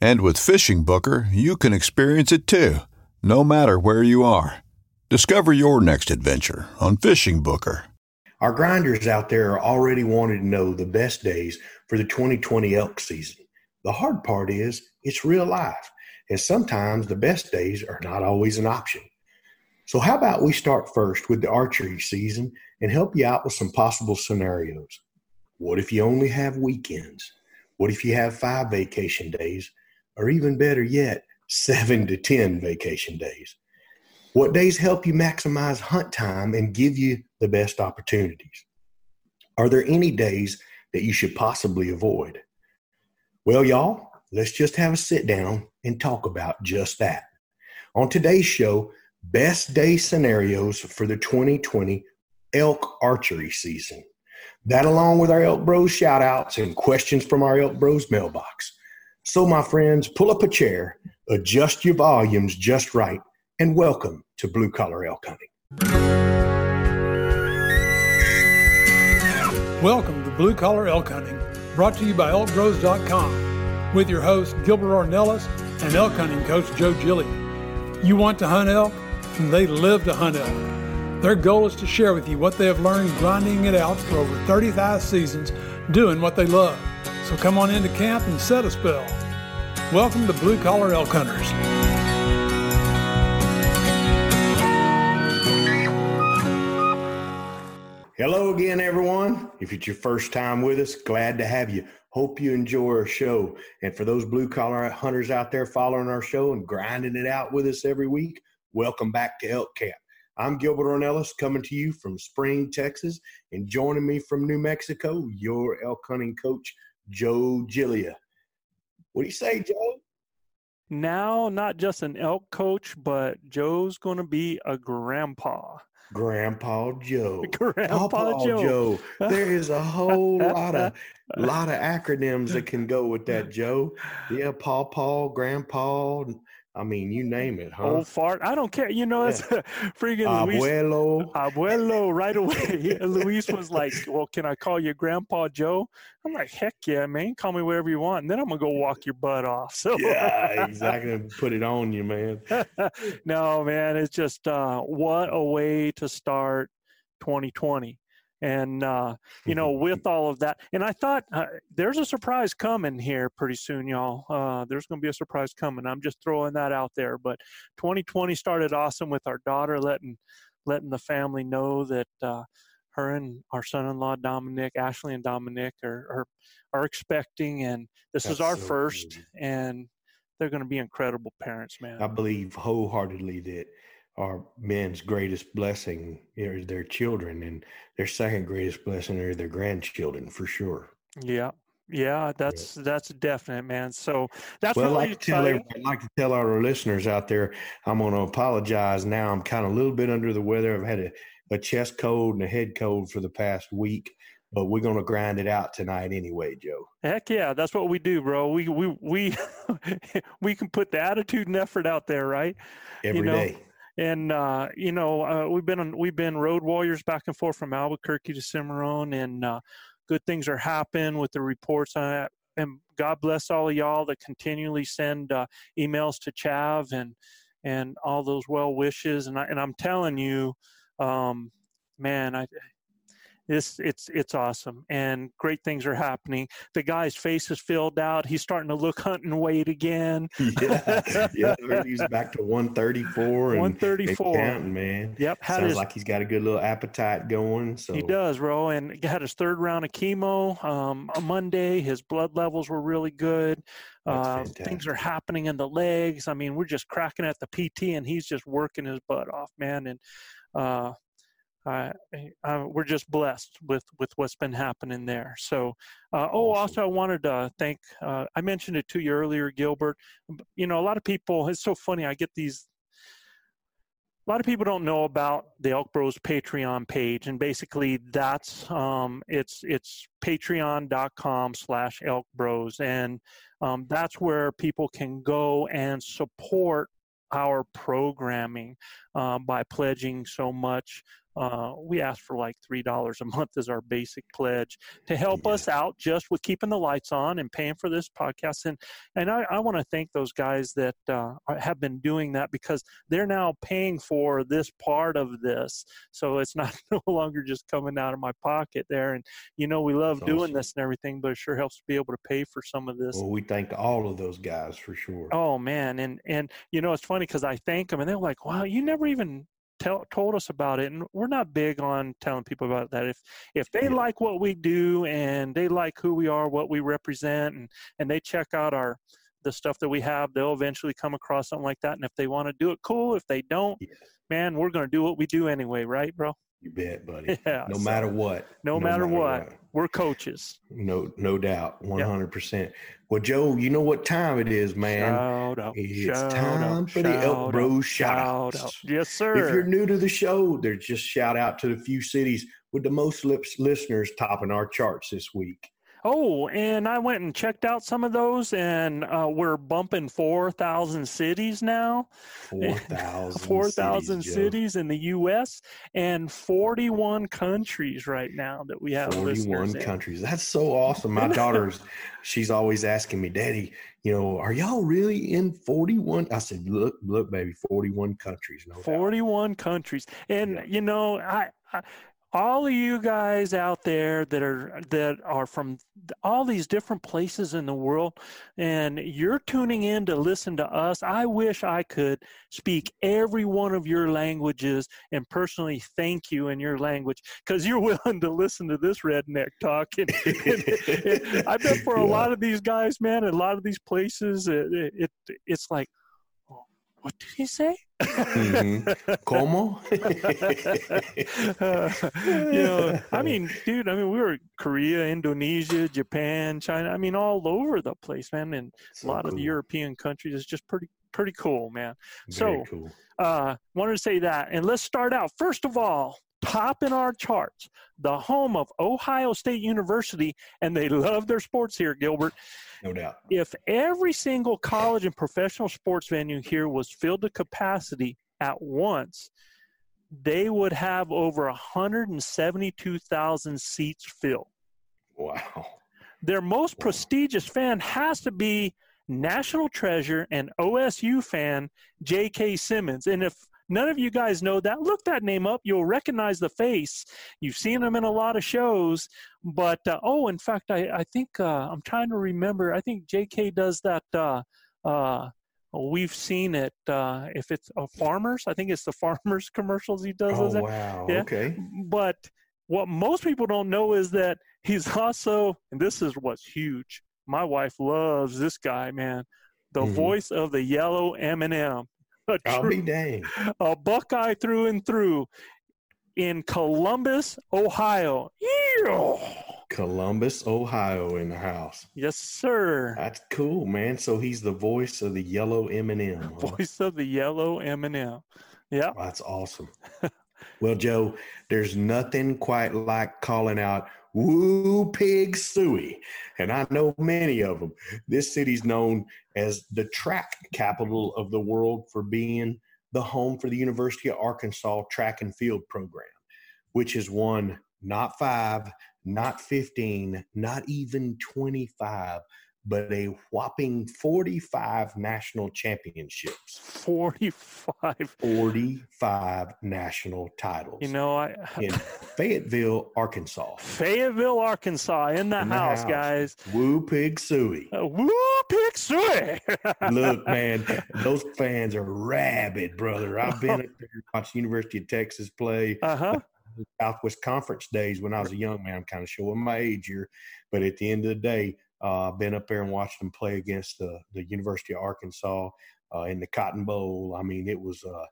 And with Fishing Booker, you can experience it too, no matter where you are. Discover your next adventure on Fishing Booker. Our grinders out there are already wanting to know the best days for the 2020 elk season. The hard part is it's real life, and sometimes the best days are not always an option. So, how about we start first with the archery season and help you out with some possible scenarios? What if you only have weekends? What if you have five vacation days? Or even better yet, seven to 10 vacation days? What days help you maximize hunt time and give you the best opportunities? Are there any days that you should possibly avoid? Well, y'all, let's just have a sit down and talk about just that. On today's show, best day scenarios for the 2020 elk archery season. That, along with our Elk Bros shout outs and questions from our Elk Bros mailbox. So, my friends, pull up a chair, adjust your volumes just right, and welcome to Blue Collar Elk Hunting. Welcome to Blue Collar Elk Hunting, brought to you by ElkBros.com, with your host Gilbert Ornelas and elk hunting coach Joe Gilly. You want to hunt elk, and they live to hunt elk. Their goal is to share with you what they have learned grinding it out for over 35 seasons, doing what they love. So come on into camp and set a spell. Welcome to Blue Collar Elk Hunters. Hello again, everyone. If it's your first time with us, glad to have you. Hope you enjoy our show. And for those blue collar hunters out there following our show and grinding it out with us every week, welcome back to Elk Camp. I'm Gilbert Ornelas coming to you from Spring, Texas, and joining me from New Mexico, your elk hunting coach, Joe Gillia. What do you say, Joe? Now, not just an elk coach, but Joe's going to be a grandpa. Grandpa Joe. Grandpa Papa Joe. Joe. There is a whole lot of lot of acronyms that can go with that, Joe. Yeah, Paw Paw, Grandpa. I mean, you name it, huh? Old fart. I don't care. You know, it's freaking Luis. Abuelo. Abuelo, right away. Luis was like, Well, can I call you Grandpa Joe? I'm like, Heck yeah, man. Call me whatever you want. And then I'm going to go walk your butt off. So, Yeah, exactly. Put it on you, man. no, man, it's just uh, what a way to start 2020. And, uh, you know, with all of that, and I thought uh, there's a surprise coming here pretty soon, y'all. Uh, there's going to be a surprise coming. I'm just throwing that out there. But 2020 started awesome with our daughter letting letting the family know that uh, her and our son-in-law Dominic, Ashley and Dominic are are, are expecting, and this is our so first, cool. and they're going to be incredible parents, man. I believe wholeheartedly that our men's greatest blessing is their children, and their second greatest blessing are their grandchildren, for sure. Yeah, yeah, that's that's definite, man. So that's well, really I'd like to tell everybody, I'd like to tell our listeners out there, I'm going to apologize now. I'm kind of a little bit under the weather. I've had a, a chest cold and a head cold for the past week, but we're going to grind it out tonight anyway, Joe. Heck yeah, that's what we do, bro. We we we we can put the attitude and effort out there, right? Every day. know, And uh, you know, uh, we've been on, we've been road warriors back and forth from Albuquerque to Cimarron, and uh, good things are happening with the reports. I, and God bless all of y'all that continually send uh, emails to Chav and and all those well wishes. And I and I'm telling you, um, man, I it's it's it's awesome and great things are happening. The guy's face is filled out. He's starting to look hunting weight again. Yeah yeah he's back to 134 and 134 counting man. Yep Had sounds his, like he's got a good little appetite going so he does bro and got his third round of chemo um, on monday. His blood levels were really good. Uh, things are happening in the legs. I mean we're just cracking at the pt and he's just working his butt off man and uh, uh, we're just blessed with with what's been happening there. So, uh, oh, also I wanted to thank. Uh, I mentioned it to you earlier, Gilbert. You know, a lot of people. It's so funny. I get these. A lot of people don't know about the Elk Bros Patreon page, and basically that's um, it's it's Patreon.com/slash Elk Bros, and um, that's where people can go and support our programming um, by pledging so much uh, we ask for like three dollars a month as our basic pledge to help yeah. us out just with keeping the lights on and paying for this podcast. And and i, I want to thank those guys that uh, have been doing that because they're now paying for this part of this. So it's not no longer just coming out of my pocket there. And you know we love That's doing awesome. this and everything but it sure helps to be able to pay for some of this. Well we thank all of those guys for sure. Oh man. And and you know it's funny because i thank them and they're like wow you never even tell, told us about it, and we're not big on telling people about that. If if they yeah. like what we do and they like who we are, what we represent, and and they check out our the stuff that we have, they'll eventually come across something like that. And if they want to do it, cool. If they don't, yeah. man, we're going to do what we do anyway, right, bro? You bet, buddy. Yeah, no so, matter what. No, no matter, matter what, what, we're coaches. No, no doubt, one hundred percent. Well, Joe, you know what time it is, man. Shout out, it's shout time out, for the Elk Bros shout, out. Yes, sir. If you're new to the show, there's just shout out to the few cities with the most listeners topping our charts this week. Oh, and I went and checked out some of those, and uh, we're bumping 4,000 cities now. 4,000 4,000 cities, cities, in the U.S. and 41 countries right now that we have 41 countries. That's so awesome. My daughter's, she's always asking me, Daddy, you know, are y'all really in 41? I said, look, look, baby, 41 countries. No 41 doubt. countries. And, yeah. you know, I, I all of you guys out there that are that are from all these different places in the world and you're tuning in to listen to us i wish i could speak every one of your languages and personally thank you in your language because you're willing to listen to this redneck talk and, and, and i bet for a yeah. lot of these guys man a lot of these places it, it it's like what did he say? mm-hmm. Como? uh, you know, I mean, dude, I mean, we were Korea, Indonesia, Japan, China. I mean, all over the place, man. And so a lot cool. of the European countries is just pretty, pretty cool, man. Very so, cool. uh, wanted to say that, and let's start out. First of all, top in our charts, the home of Ohio State University, and they love their sports here, Gilbert. No doubt. If every single college and professional sports venue here was filled to capacity at once, they would have over 172,000 seats filled. Wow. Their most wow. prestigious fan has to be national treasure and OSU fan J.K. Simmons. And if None of you guys know that. Look that name up. You'll recognize the face. You've seen him in a lot of shows. But, uh, oh, in fact, I, I think uh, I'm trying to remember. I think JK does that. Uh, uh, we've seen it. Uh, if it's a farmers, I think it's the farmers commercials he does. Oh, wow. Yeah? Okay. But what most people don't know is that he's also, and this is what's huge. My wife loves this guy, man. The mm-hmm. voice of the yellow M&M. A I'll true, be dang. A Buckeye through and through in Columbus, Ohio. Columbus, Ohio in the house. Yes, sir. That's cool, man. So he's the voice of the yellow M&M. Huh? Voice of the yellow M&M. Yeah. That's awesome. well, Joe, there's nothing quite like calling out Woo Pig Sooie. And I know many of them. This city's known as the track capital of the world for being the home for the University of Arkansas track and field program, which has won not five, not 15, not even 25, but a whopping 45 national championships. 45. 45 national titles. You know, I in Fayetteville, Arkansas. Fayetteville, Arkansas, in the, In the house, house. guys. Woo pig Sooie. Uh, woo, pig Sooie. Look, man, those fans are rabid, brother. I've been up there watched University of Texas play. uh huh. Southwest Conference days when I was a young man. I'm kind of showing my age here, but at the end of the day, uh, been up there and watched them play against the the University of Arkansas uh, in the Cotton Bowl. I mean, it was uh,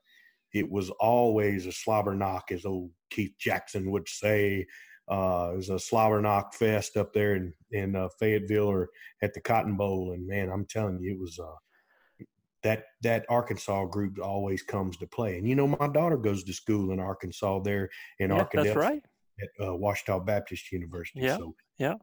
it was always a slobber knock, as old Keith Jackson would say. Uh, it was a slobber knock fest up there in in uh, Fayetteville or at the Cotton Bowl, and man, I'm telling you, it was. Uh, that that Arkansas group always comes to play, and you know my daughter goes to school in Arkansas there in Yeah, Arkansas that's right. at uh, Ouachita Baptist University. Yeah, So yeah.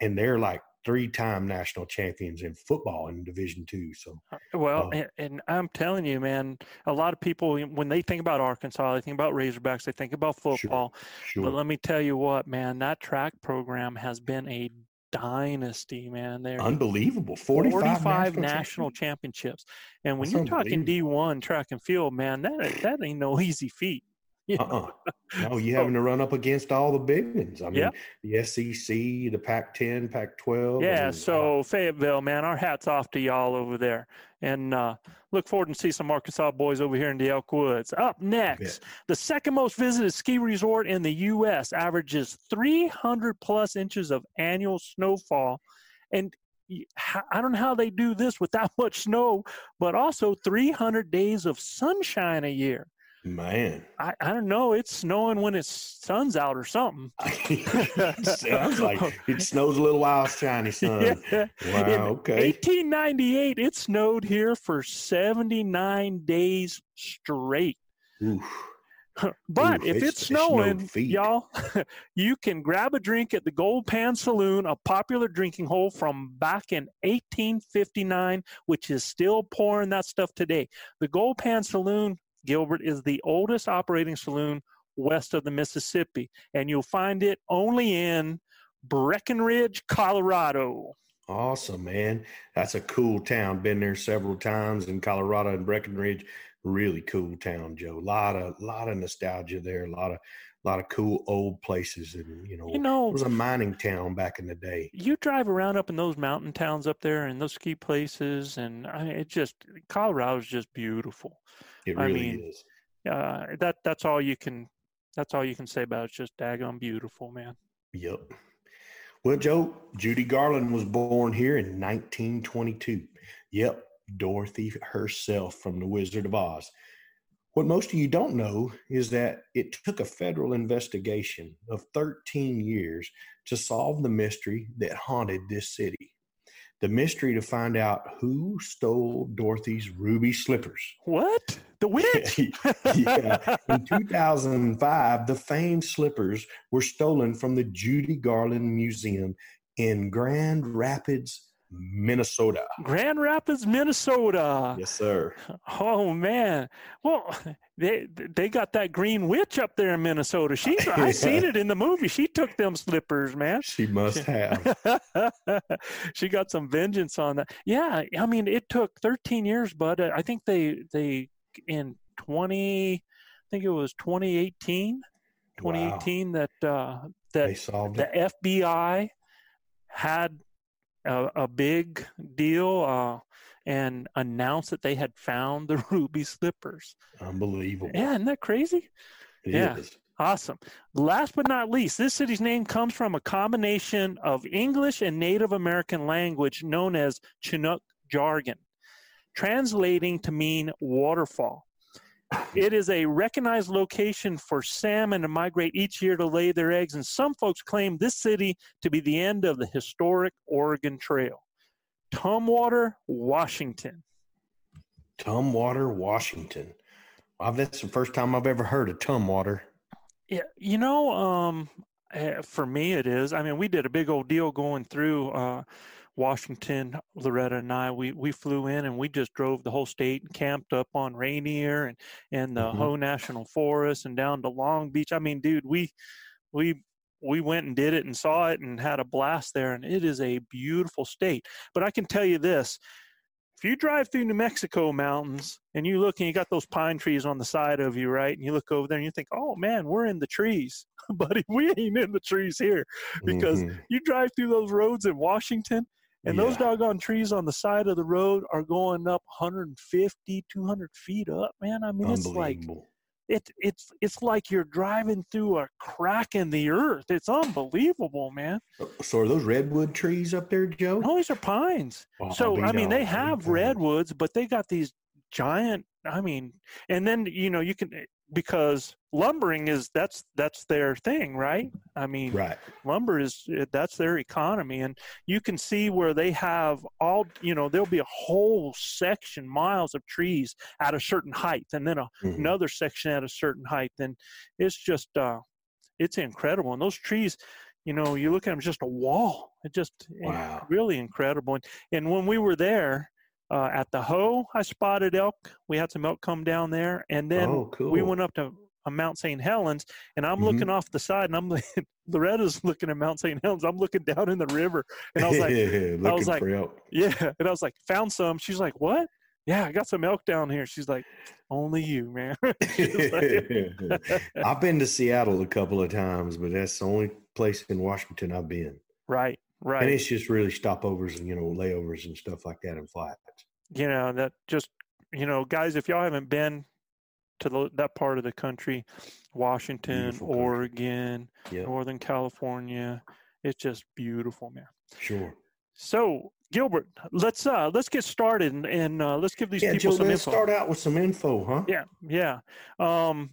and they're like three-time national champions in football in Division Two. So uh, Well, um Oh. and, and I'm telling you, man, a lot of people, when they think about Arkansas, they think about Razorbacks, they think about football. sure, But let me tell you what, man, that track program has been a dynasty, man. They're unbelievable, forty-five, 45 national, national champions. championships. And when That's you're talking. D1 track and field, man, that that ain't no easy feat. You know? Uh-uh. No, you having to run up against all the big ones. I mean, Yeah. the SEC, the Pac-10, Pac-12. Yeah, mean, so Fayetteville, man, our hats off to y'all over there. And uh, look forward to see some Arkansas boys over here in the Elk Woods. Up next, the second most visited ski resort in the U.S. averages 300 plus inches of annual snowfall. And I don't know how they do this with that much snow, but also 300 days of sunshine a year. Man, I, I don't know. It's snowing when it's sun's out or something. sounds like it snows a little while, it's shiny sun. Yeah. Wow, In okay. 1898, it snowed here for 79 days straight. Oof. But Ooh, if it's- it's snowing, y'all, you can grab a drink at the Gold Pan Saloon, a popular drinking hole from back in 1859, which is still pouring that stuff today. The Gold Pan Saloon, Gilbert, is the oldest operating saloon west of the Mississippi, and you'll find it only in Breckenridge, Colorado. Awesome, man. That's a cool town. Been there several times in Colorado and Breckenridge. Really cool town, Joe. A lot of lot of nostalgia there. A lot of a lot of cool old places, and you know, You know, it was a mining town back in the day. you drive around up in those mountain towns up there and those ski places and I mean, it just colorado's just beautiful It I mean, is. uh, that that's all you can that's all you can say about it. it's just daggone beautiful man Yep. Well, Joe, Judy Garland was born here in 1922. Yep, Dorothy herself from The Wizard of Oz. What most of you don't know is that it took a federal investigation of 13 years to solve the mystery that haunted this city. The mystery to find out who stole Dorothy's ruby slippers. what the witch yeah. In 2005, the famed slippers were stolen from the Judy Garland Museum in Grand Rapids, Minnesota. grand rapids minnesota Yes, sir. oh man well they they got that green witch up there in minnesota she's i seen it in the movie she took them slippers man She must have. she got some vengeance on that. Yeah, I mean, it took 13 years, but uh, I think they they in 20, I think it was 2018, 2018 that uh, They that the it. FBI had a, a big deal uh, and announced that they had found the ruby slippers. Unbelievable. Yeah, isn't that crazy? It yeah. is. Awesome. Last but not least, this city's name comes from a combination of English and Native American language known as Chinook jargon, translating to mean waterfall. It is a recognized location for salmon to migrate each year to lay their eggs, and some folks claim this city to be the end of the historic Oregon Trail. Tumwater, Washington. Tumwater, Washington. Wow, that's the first time I've ever heard of Tumwater. Yeah, you know, um, eh, for me it is. I mean, we did a big old deal going through uh, Washington. Loretta and I, we we flew in and we just drove the whole state and camped up on Rainier and and the Mhm. Hoh National Forest and down to Long Beach. I mean, dude, we we we went and did it and saw it and had a blast there, and it is a beautiful state. But I can tell you this: if you drive through New Mexico mountains and you look and you got those pine trees on the side of you, right? And you look over there and you think, oh man, we're in the trees. Buddy, we ain't in the trees here because mm-hmm. you drive through those roads in Washington and yeah. those doggone trees on the side of the road are going up 150, 200 feet up, man. I mean, it's like it, it's it's like you're driving through a crack in the earth. It's unbelievable, man. Uh, so are those redwood trees up there, Joe? No, these are pines. Oh, so oh, I mean, they have redwoods, but they got these giant. I mean, and then you know you can because lumbering is that's that's their thing right i mean right. lumber is eh, that's their economy and you can see where they have all you know there'll be a whole section miles of trees at a certain height and then a, mm-hmm. another section at a certain height and it's just uh it's incredible and those trees you know you look at them just a wall it just wow. really incredible and, and when we were there uh, at the Hoh, I spotted elk. We had some elk come down there, and then oh, cool. we went up to uh, Mount St. Helens, and I'm mm-hmm. looking off the side, and I'm Loretta's looking at Mount St. Helens. I'm looking down in the river, and I was like, I was like, yeah, and I was like, found some. She's like, what? Yeah, I got some elk down here. She's like, only you, man. I've been to Seattle a couple of times, but that's the only place in Washington I've been. Right, right. And it's just really stopovers and you know layovers and stuff like that in flight you know that just you know guys if y'all haven't been to the, that part of the country washington oregon yep. northern california it's just beautiful man. Sure. So gilbert let's uh let's get started and, and uh, let's give these yeah, people Joe, some let's info. start out with some info huh? Yeah yeah. Um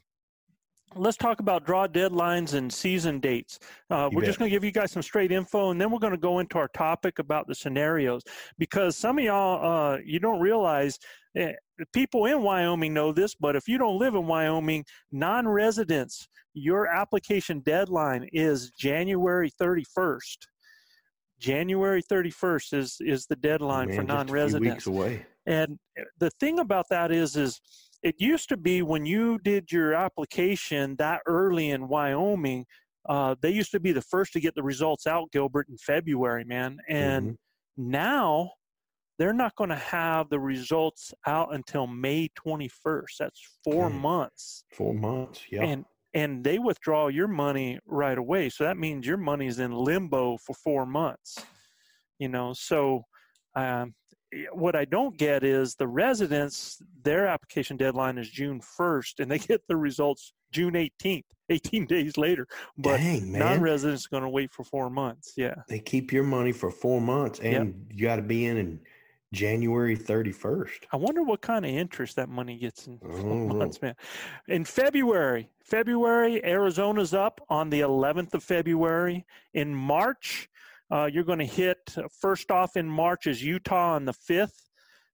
let's talk about draw deadlines and season dates. Uh, we're bet. just going to give you guys some straight info, and then we're going to go into our topic about the scenarios because some of y'all uh, you don't realize. Eh, people in Wyoming know this, but if you don't live in Wyoming, non-residents, your application deadline is January 31st. January 31st is is the deadline Man, for non-residents. weeks away. And the thing about that is is it used to be when you did your application that early in Wyoming, uh, they used to be the first to get the results out, Gilbert, in February, man. And mm-hmm. now they're not going to have the results out until May 21st. That's four months. Four months, yeah. And and they withdraw your money right away. So that means your money's in limbo for four months. You know, so um, Eh, what I don't get is the residents, their application deadline is June 1st, and they get the results June 18th, 18 days later. But non-residents are going to wait for four months. Yeah, they keep your money for four months, and yep. you got to be in in January 31st. I wonder what kind of interest that money gets in four oh. months, man. In February, February, Arizona's up on the 11th of February. In March, uh, you're going to hit first off in March is Utah on the 5th,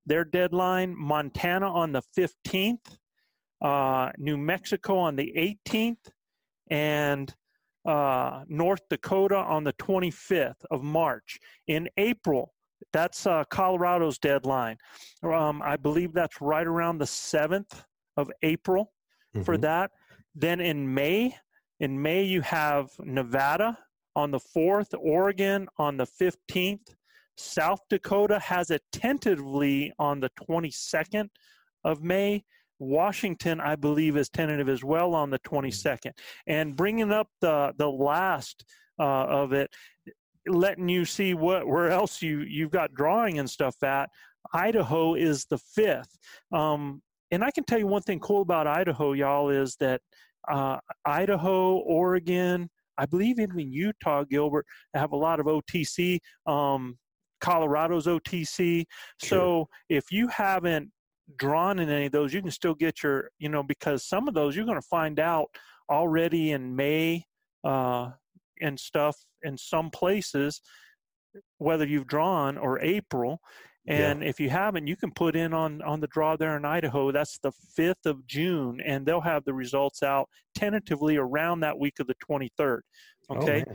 their deadline, Montana on the 15th, uh, New Mexico on the 18th, and uh, North Dakota on the 25th of March. In April, that's uh, Colorado's deadline. Um, I believe that's right around the 7th of April mm-hmm. for that. Then in May, in May you have Nevada on the 4th, Oregon on the 15th. South Dakota has it tentatively on the 22nd of May. Washington, I believe, is tentative as well on the 22nd. And bringing up the the last uh, of it, letting you see what where else you you've got drawing and stuff at. Idaho is the fifth. Um, and I can tell you one thing cool about Idaho, y'all, is that uh, Idaho, Oregon, I believe even Utah, Gilbert, have a lot of OTC. Um, Colorado's OTC. Sure. So if you haven't drawn in any of those, you can still get your, you know, because some of those you're going to find out already in May uh, and stuff in some places, whether you've drawn or April. And yeah. if you haven't, you can put in on on the draw there in Idaho. That's the fifth of June, and they'll have the results out tentatively around that week of the twenty third. Oh, okay, oh,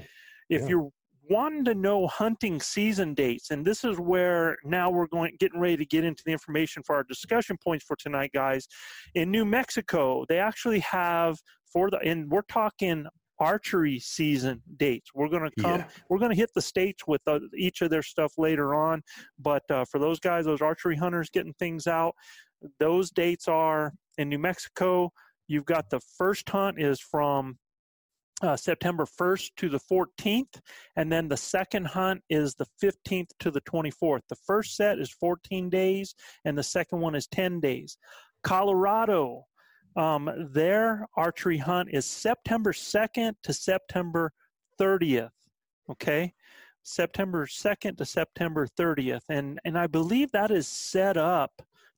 if yeah. you're wanting to know hunting season dates, and this is where now we're going getting ready to get into the information for our discussion points for tonight, guys. In New Mexico, they actually have for the and we're talking archery season dates. We're going to come, Yeah. we're going to hit the states with uh, each of their stuff later on. But uh, for those guys, those archery hunters getting things out, those dates are in New Mexico. You've got the first hunt is from uh, September 1st to the 14th, and then the second hunt is the 15th to the 24th. The first set is 14 days, and the second one is 10 days. Colorado, um, their archery hunt is September 2nd to September 30th. Okay, September 2nd to September 30th, and and I believe that is set up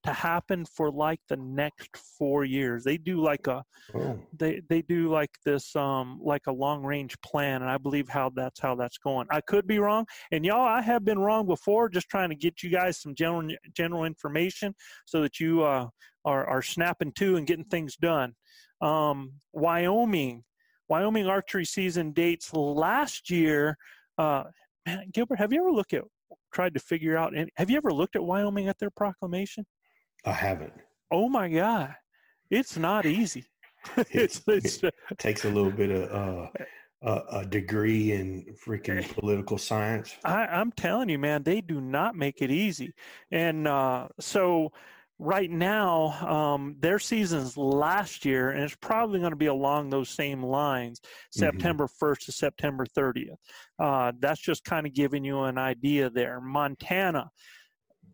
to happen for like the next four years. They do like a Oh, they they do like this um like a long range plan and i believe how that's how that's going. I could be wrong and y'all i have been wrong before just trying to get you guys some general general information so that you uh are are snapping to and getting things done. Um wyoming wyoming archery season dates last year uh man, gilbert have you ever looked at tried to figure out and have you ever looked at wyoming at their proclamation I haven't. oh my god it's not easy it's it's It takes a little bit of uh, a, a degree in freaking political science. I, I'm telling you, man, they do not make it easy. And uh, so, right now, um, their seasons last year, and it's probably going to be along those same lines, September 1st to September 30th. Uh, that's just kind of giving you an idea there. Montana.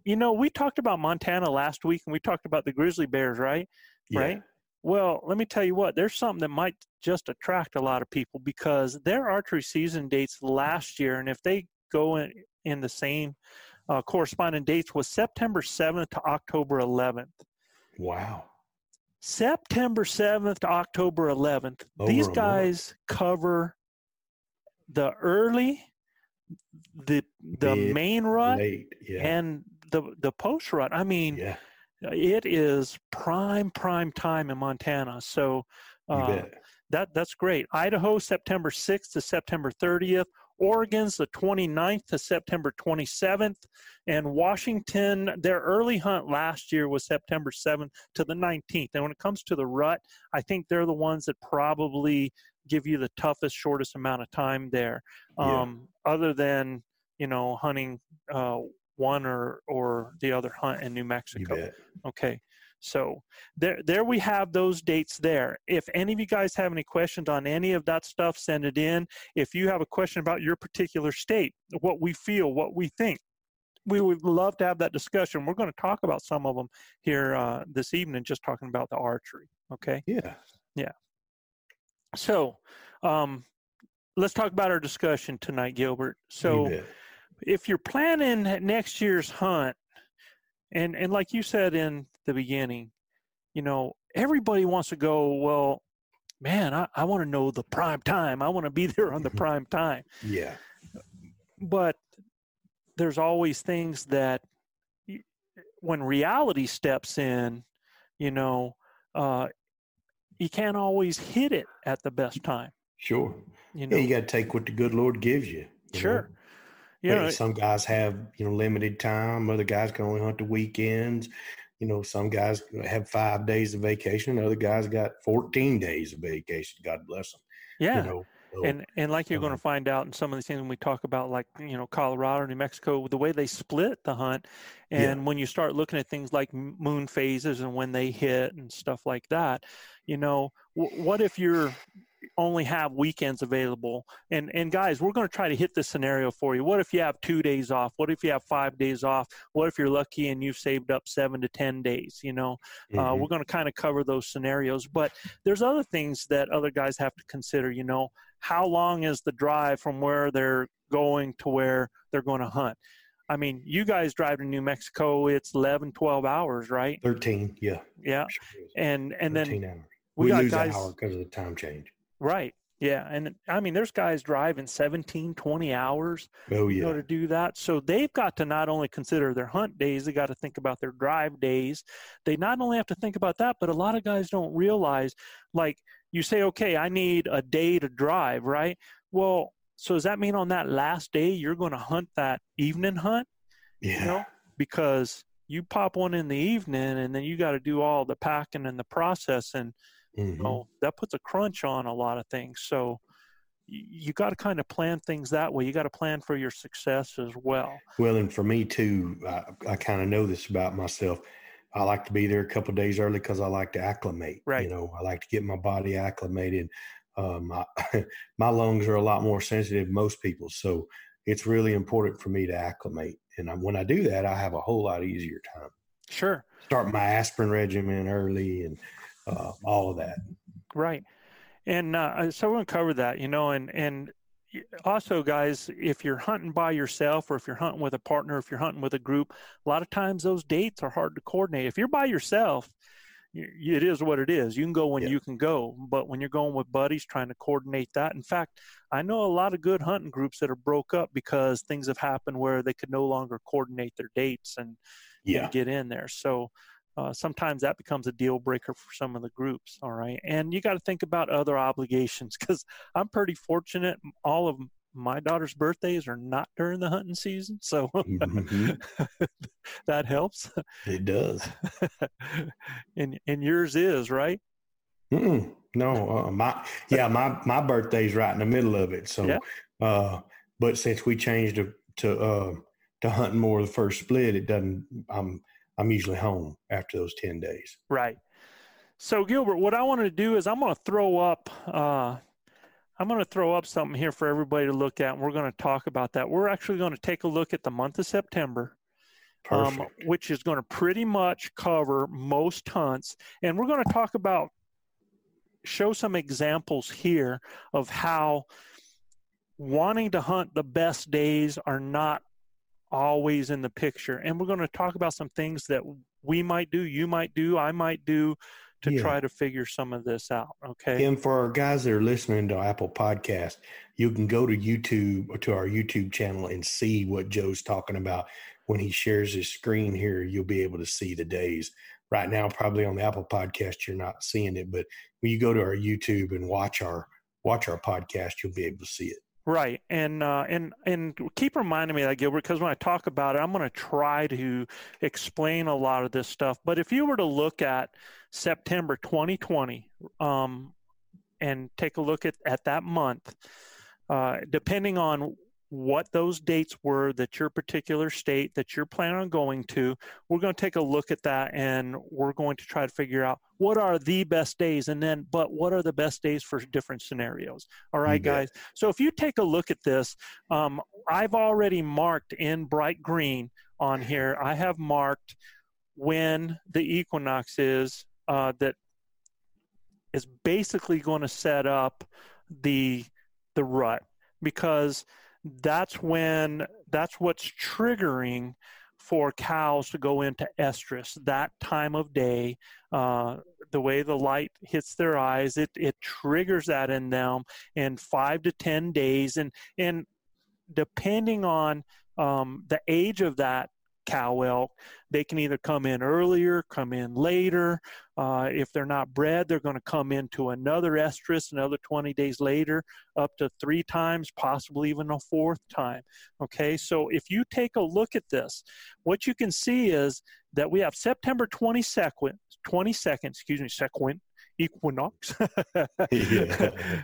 You know, we talked about Montana last week, and we talked about the grizzly bears, right? Yeah. Right. Well, let me tell you what, there's something that might just attract a lot of people because their archery season dates last year, and if they go in, in the same uh, corresponding dates, was September 7th to October 11th. Wow. September 7th to October 11th. Over These guys cover the early, the the Mid, main rut, Late. Yeah. and the the post rut. I mean, yeah. it is prime prime time in Montana. So uh, that that's great. Idaho September 6th to September 30th. Oregon's the 29th to September 27th, and Washington their early hunt last year was September 7th to the 19th. And when it comes to the rut, I think they're the ones that probably give you the toughest, shortest amount of time there. Yeah. Um, Other than you know hunting uh, one or or the other hunt in New Mexico. Okay. So there there we have those dates there. If any of you guys have any questions on any of that stuff, send it in. If you have a question about your particular state, what we feel, what we think, we would love to have that discussion. We're going to talk about some of them here uh, this evening, just talking about the archery. Okay. Yeah. Yeah. So um, let's talk about our discussion tonight, Gilbert. So. If you're planning next year's hunt and and like you said in the beginning you know everybody wants to go well man i, I want to know the prime time i want to be there on the prime time Yeah. but there's always things that when reality steps in you know uh, you can't always hit it at the best time Sure. you know Yeah, you got to take what the good Lord gives you. you sure know? Hey, know some guys have you know limited time. Other guys can only hunt the weekends. You know, some guys have five days of vacation. Other guys got fourteen days of vacation. God bless them. yeah You know, so, and and like you're going to um, find out in some of these things when we talk about like you know colorado new mexico the way they split the hunt Yeah. and when you start looking at things like moon phases and when they hit and stuff like that you know w- what if you're only have weekends available? And and guys we're going to try to hit this scenario for you. What if you have two days off? What if you have five days off? What if you're lucky and you've saved up seven to ten days you know? Uh, mhm. we're going to kind of cover those scenarios but there's other things that other guys have to consider you know? How long is the drive from where they're going to where they're going to hunt? I mean you guys drive to new mexico it's 11 12 hours right? Thirteen. Yeah. yeah. Sure and and 13 then hours. We, we, got lose guys an hour because of the time change. right yeah and i mean there's guys driving 17 20 hours Oh you know, yeah. to do that. So they've got to not only consider their hunt days, they got to think about their drive days. They not only have to think about that, but a lot of guys don't realize, like you say, okay, I need a day to drive, right? Well, so does that mean on that last day you're going to hunt that evening hunt? Yeah. You know, because you pop one in the evening and then you got to do all the packing and the process Mhm. know, that puts a crunch on a lot of things. So you got to kind of plan things that way. You got to plan for your success as well. Well, and for me too, I, I kind of know this about myself. I like to be there a couple days early because I like to acclimate. Right. You know, I like to get my body acclimated. Um, my my lungs are a lot more sensitive than most people, so it's really important for me to acclimate. And I, when I do that, I have a whole lot easier time. Sure. Start my aspirin regimen early and uh, all of that. Right. And uh, so we're going to cover that, you know, and, and also guys, if you're hunting by yourself or if you're hunting with a partner, if you're hunting with a group, a lot of times those dates are hard to coordinate. If you're by yourself, it is what it is. You can go when yeah. you can go, but when you're going with buddies, trying to coordinate that. In fact, I know a lot of good hunting groups that are broke up because things have happened where they could no longer coordinate their dates and, yeah. and get in there. So uh, sometimes that becomes a deal breaker for some of the groups. All right, and you got to think about other obligations because I'm pretty fortunate. All of my daughter's birthdays are not during the hunting season, so mm-hmm. that helps. It does. and and yours is right. Mm-mm. No, uh, my yeah, my my birthday's right in the middle of it. So, yeah. uh, but since we changed to to uh, to hunting more the first split, it doesn't. I'm I'm usually home after those ten days. Right. So Gilbert, what I want to do is I'm going to throw up uh, I'm going to throw up something here for everybody to look at, and we're going to talk about that. We're actually going to take a look at the month of September, um, which is going to pretty much cover most hunts, and we're going to talk about show some examples here of how wanting to hunt the best days are not always in the picture, and we're going to talk about some things that we might do, you might do, I might do to yeah. try to figure some of this out. Okay. And for our guys that are listening to Apple Podcast, you can go to YouTube or to our YouTube channel and see what Joe's talking about. When he shares his screen here, you'll be able to see the days. Right now, probably on the Apple Podcast, you're not seeing it, but when you go to our YouTube and watch our watch our podcast, you'll be able to see it. Right, and uh, and and keep reminding me that Gilbert, because when I talk about it, I'm going to try to explain a lot of this stuff. But if you were to look at September 2020 um, and take a look at at that month, uh, depending on what those dates were that your particular state that you're planning on going to. We're going to take a look at that and we're going to try to figure out what are the best days and then but what are the best days for different scenarios. All right guys. So if you take a look at this um, i've already marked in bright green on here. I have marked when the equinox is uh, that is basically going to set up the the rut because that's when that's what's triggering for cows to go into estrus that time of day uh, the way the light hits their eyes it, it triggers that in them in five to ten days. And and depending on um, the age of that cow elk. They can either come in earlier, come in later. Uh, if they're not bred, they're going to come into another estrus another 20 days later, up to three times, possibly even a fourth time. Okay, so if you take a look at this, what you can see is that we have September 22nd, 22nd, excuse me, second equinox.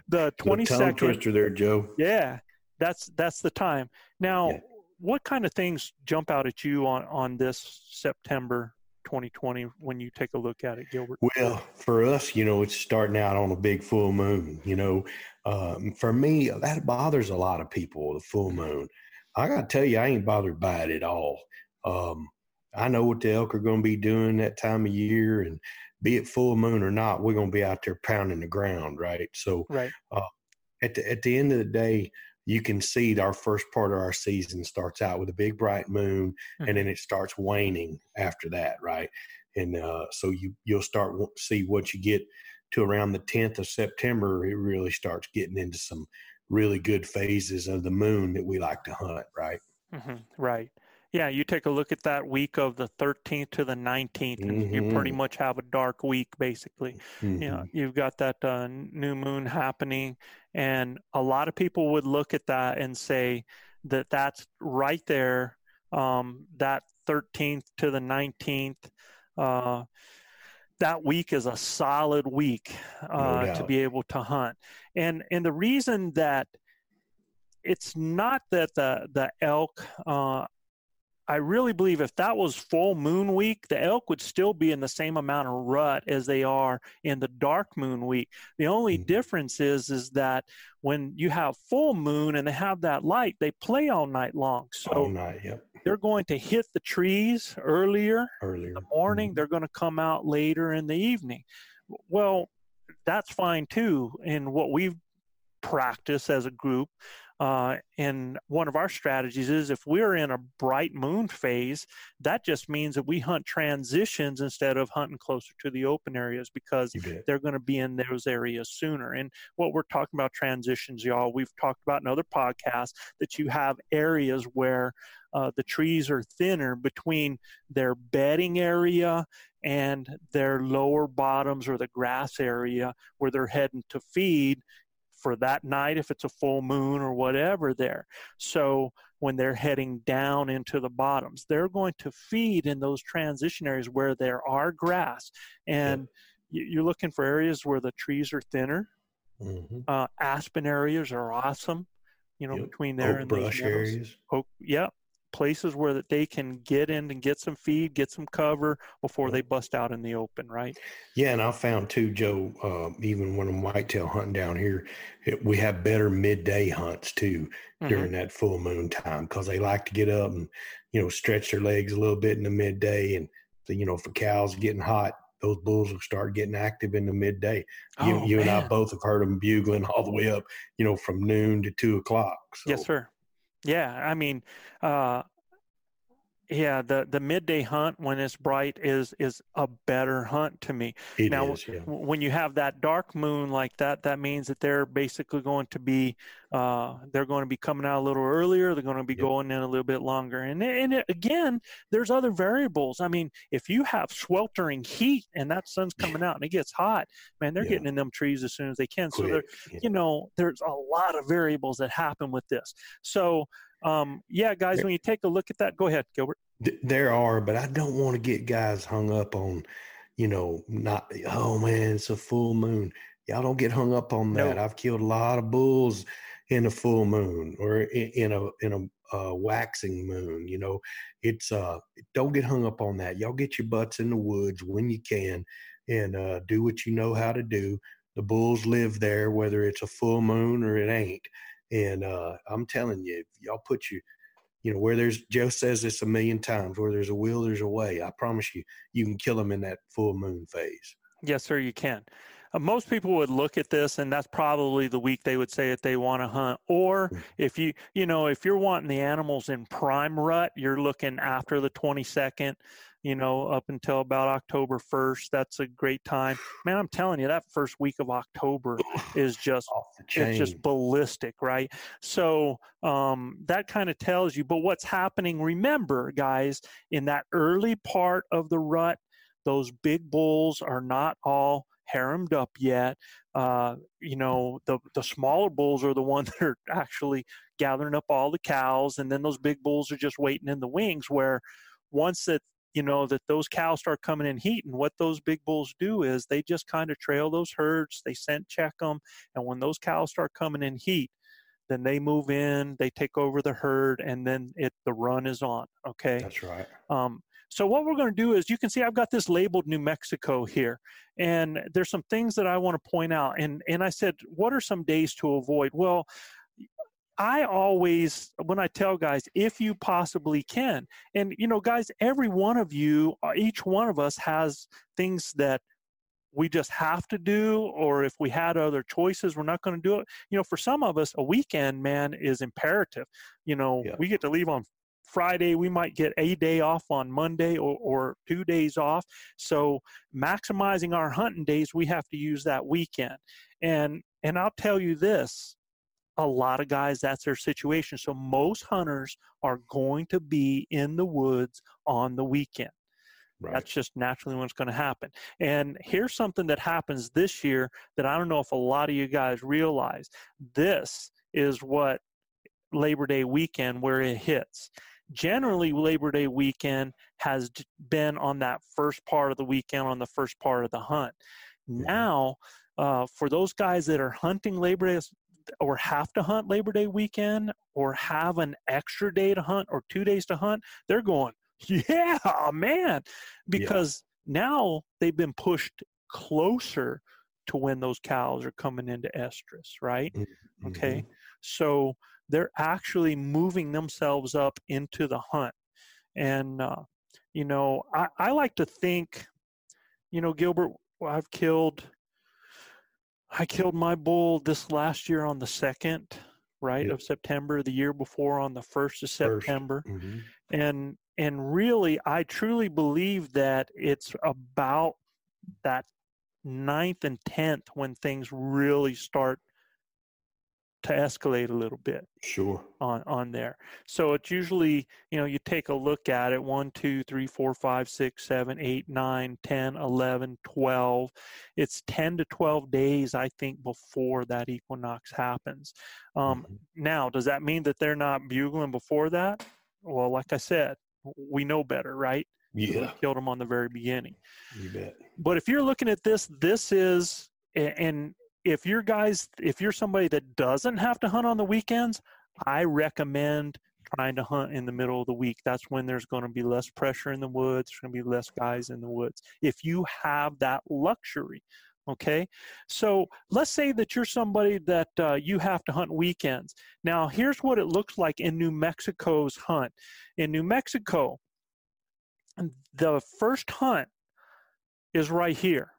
The 22nd. twister there, Joe. Yeah, that's that's the time. Now, yeah what kind of things jump out at you on, on this September 2020 when you take a look at it, Gilbert? Well, for us, you know, it's starting out on a big full moon. You know, um, for me, that bothers a lot of people, the full moon. I got to tell you, I ain't bothered by it at all. Um, I know what the elk are going to be doing that time of year, and be it full moon or not, we're going to be out there pounding the ground, right? So, right. Uh, at the at the end of the day, you can see our first part of our season starts out with a big bright moon mm-hmm. and then it starts waning after that right and uh, so you you'll start see once you get to around the 10th of september it really starts getting into some really good phases of the moon that we like to hunt right mm-hmm. right yeah, you take a look at that week of the 13th to the 19th, and mm-hmm. you pretty mm-hmm. much have a dark week, basically. Mm-hmm. You know, you've got that uh, new moon happening, and a lot of people would look at that and say that that's right there, um, that 13th to the 19th. Uh, that week is a solid week uh, no to be able to hunt. And and the reason that it's not that the the elk uh, I really believe if that was full moon week, the elk would still be in the same amount of rut as they are in the dark moon week. The only mm-hmm. difference is is that when you have full moon and they have that light, they play all night long. So all night, yep. they're going to hit the trees earlier, earlier in the morning. Mm-hmm. They're going to come out later in the evening. Well, that's fine too. And what we've practiced as a group uh, and one of our strategies is if we're in a bright moon phase, that just means that we hunt transitions instead of hunting closer to the open areas because they're going to be in those areas sooner. And what we're talking about transitions, y'all, we've talked about in other podcasts that you have areas where uh, the trees are thinner between their bedding area and their lower bottoms or the grass area where they're heading to feed for that night if it's a full moon or whatever there. So when they're heading down into the bottoms, they're going to feed in those transition areas where there are grass. And yep. you're looking for areas where the trees are thinner. Mm-hmm. Uh, aspen areas are awesome, you know, yep. between there Oak and brush areas. Oak, yeah, places where that they can get in and get some feed, get some cover before they bust out in the open, right? Yeah, and I found too, Joe. Uh, even when I'm whitetail hunting down here, it, we have better midday hunts too mm-hmm. during that full moon time because they like to get up and you know stretch their legs a little bit in the midday, and you know for cows getting hot, those bulls will start getting active in the midday. You, oh, you and I both have heard them bugling all the way up, you know, from noon to two o'clock. So. Yes, sir. Yeah, I mean, uh, yeah, the the midday hunt when it's bright is is a better hunt to me. It now, is, yeah. when you have that dark moon like that, that means that they're basically going to be uh, they're going to be coming out a little earlier. They're going to be yep. going in a little bit longer. And and it, again, there's other variables. I mean, if you have sweltering heat and that sun's coming out and it gets hot, man, they're yeah. getting in them trees as soon as they can. So there, yeah. you know, there's a lot of variables that happen with this. So um, yeah, guys, when you take a look at that, go ahead, Gilbert. There are, but I don't want to get guys hung up on, you know, not, oh man, it's a full moon. Y'all don't get hung up on that. I've killed a lot of bulls in a full moon or in, in a in a uh, waxing moon. You know, it's uh, don't get hung up on that. Y'all get your butts in the woods when you can and uh, do what you know how to do. The bulls live there, whether it's a full moon or it ain't. And uh, I'm telling you, y'all put you, you know, where there's Joe says this a million times, where there's a will, there's a way. I promise you, you can kill them in that full moon phase. Yes, sir, you can. Uh, most people would look at this, and that's probably the week they would say that they want to hunt. Or mm. if you, you know, if you're wanting the animals in prime rut, you're looking after the 22nd you know, up until about October 1st. That's a great time. Man, I'm telling you, that first week of October is just it's just ballistic, right? So um, that kind of tells you. But what's happening? Remember, guys, in that early part of the rut, those big bulls are not all haremed up yet. Uh, you know, the the smaller bulls are the ones that are actually gathering up all the cows, and then those big bulls are just waiting in the wings. Where once that you know that those cows start coming in heat and what those big bulls do is they just kind of trail those herds they scent check them and when those cows start coming in heat then they move in they take over the herd and then it the run is on okay? That's right. Um, so what we're going to do is you can see I've got this labeled New Mexico here and there's some things that I want to point out and and I said what are some days to avoid? Well I always, when I tell guys, if you possibly can, and you know, guys, every one of you, uh, each one of us has things that we just have to do, or if we had other choices, we're not going to do it. You know, for some of us, a weekend, man, is imperative. You know, yeah. we get to leave on Friday, we might get a day off on Monday or, or two days off. So maximizing our hunting days, we have to use that weekend. And and I'll tell you this, a lot of guys that's their situation so most hunters are going to be in the woods on the weekend right. that's just naturally what's going to happen and here's something that happens this year that i don't know if a lot of you guys realize this is what labor day weekend where it hits generally Labor Day weekend has been on that first part of the weekend, on the first part of the hunt. Mm-hmm. Now, uh, for those guys that are hunting Labor Day or have to hunt Labor Day weekend or have an extra day to hunt or two days to hunt, they're going, yeah, man, because yeah. now they've been pushed closer to when those cows are coming into estrus, right? Mm-hmm. Okay. So they're actually moving themselves up into the hunt. And, uh, you know, I, I like to think, you know, Gilbert, I've killed, I killed my bull this last year on the second, right, yep. of September, the year before on the first of September. Mm-hmm. And, and really, I truly believe that it's about that ninth and tenth when things really start to escalate a little bit sure. on on there. So it's usually you know you take a look at it 1 2 3 4 5 6 7 8 9 10 11 12 it's 10 to 12 days i think before that equinox happens. Um, mm-hmm. now does that mean that they're not bugling before that? Well like i said we know better right? Yeah we killed them on the very beginning. You bet. But if you're looking at this this is and if you're guys if you're somebody that doesn't have to hunt on the weekends i recommend trying to hunt in the middle of the week. That's when there's going to be less pressure in the woods there's going to be less guys in the woods if you have that luxury okay? So let's say that you're somebody that uh, you have to hunt weekends. Now here's what it looks like in new mexico's hunt. In new mexico the first hunt is right here.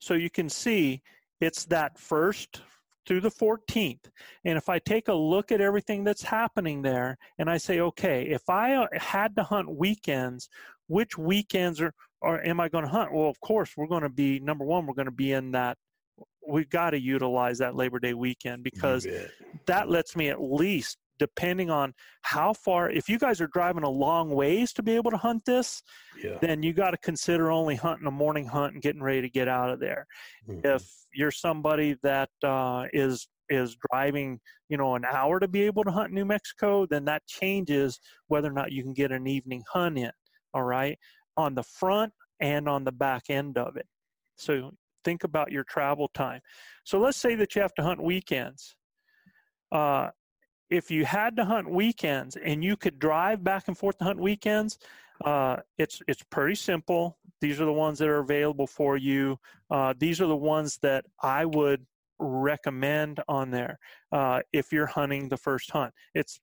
So you can see it's that first through the 14th. And if I take a look at everything that's happening there and I say, okay, if I uh, had to hunt weekends, which weekends are, are am I going to hunt? Well, of course, we're going to be number one, we're going to be in that. We've got to utilize that Labor Day weekend because that lets me at least depending on how far if you guys are driving a long ways to be able to hunt this yeah. then you got to consider only hunting a morning hunt and getting ready to get out of there. Mm-hmm. if you're somebody that uh, is is driving you know an hour to be able to hunt new mexico then that changes whether or not you can get an evening hunt in all right? On the front and on the back end of it. So think about your travel time. So let's say that you have to hunt weekends. Uh, if you had to hunt weekends and you could drive back and forth to hunt weekends, uh, it's it's pretty simple. These are the ones that are available for you. Uh, these are the ones that I would recommend on there uh, if you're hunting the first hunt. It's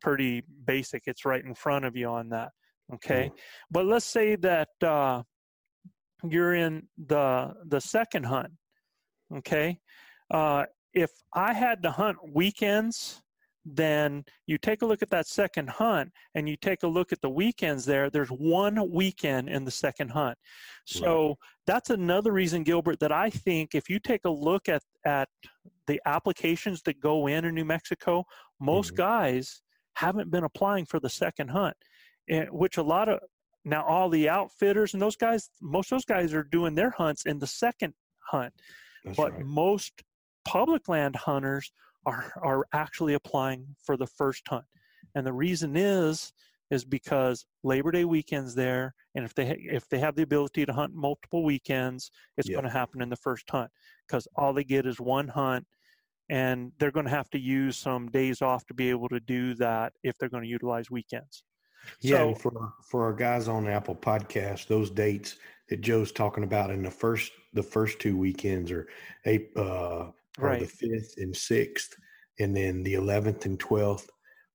pretty basic. It's right in front of you on that. Okay, mm. but let's say that uh, you're in the the second hunt. Okay, uh, if I had to hunt weekends then you take a look at that second hunt and you take a look at the weekends there there's one weekend in the second hunt so right. that's another reason gilbert that i think if you take a look at at the applications that go in in new mexico most mm-hmm. guys haven't been applying for the second hunt eh, which a lot of now all the outfitters and those guys most of those guys are doing their hunts in the second hunt that's but right. most public land hunters are are actually applying for the first hunt and the reason is is because labor day weekends there and if they if they have the ability to hunt multiple weekends it's yeah. going to happen in the first hunt because all they get is one hunt and they're going to have to use some days off to be able to do that if they're going to utilize weekends yeah so, for for our guys on apple podcast those dates that joe's talking about in the first the first two weekends are uh, right. the fifth and sixth, and then the eleventh and twelfth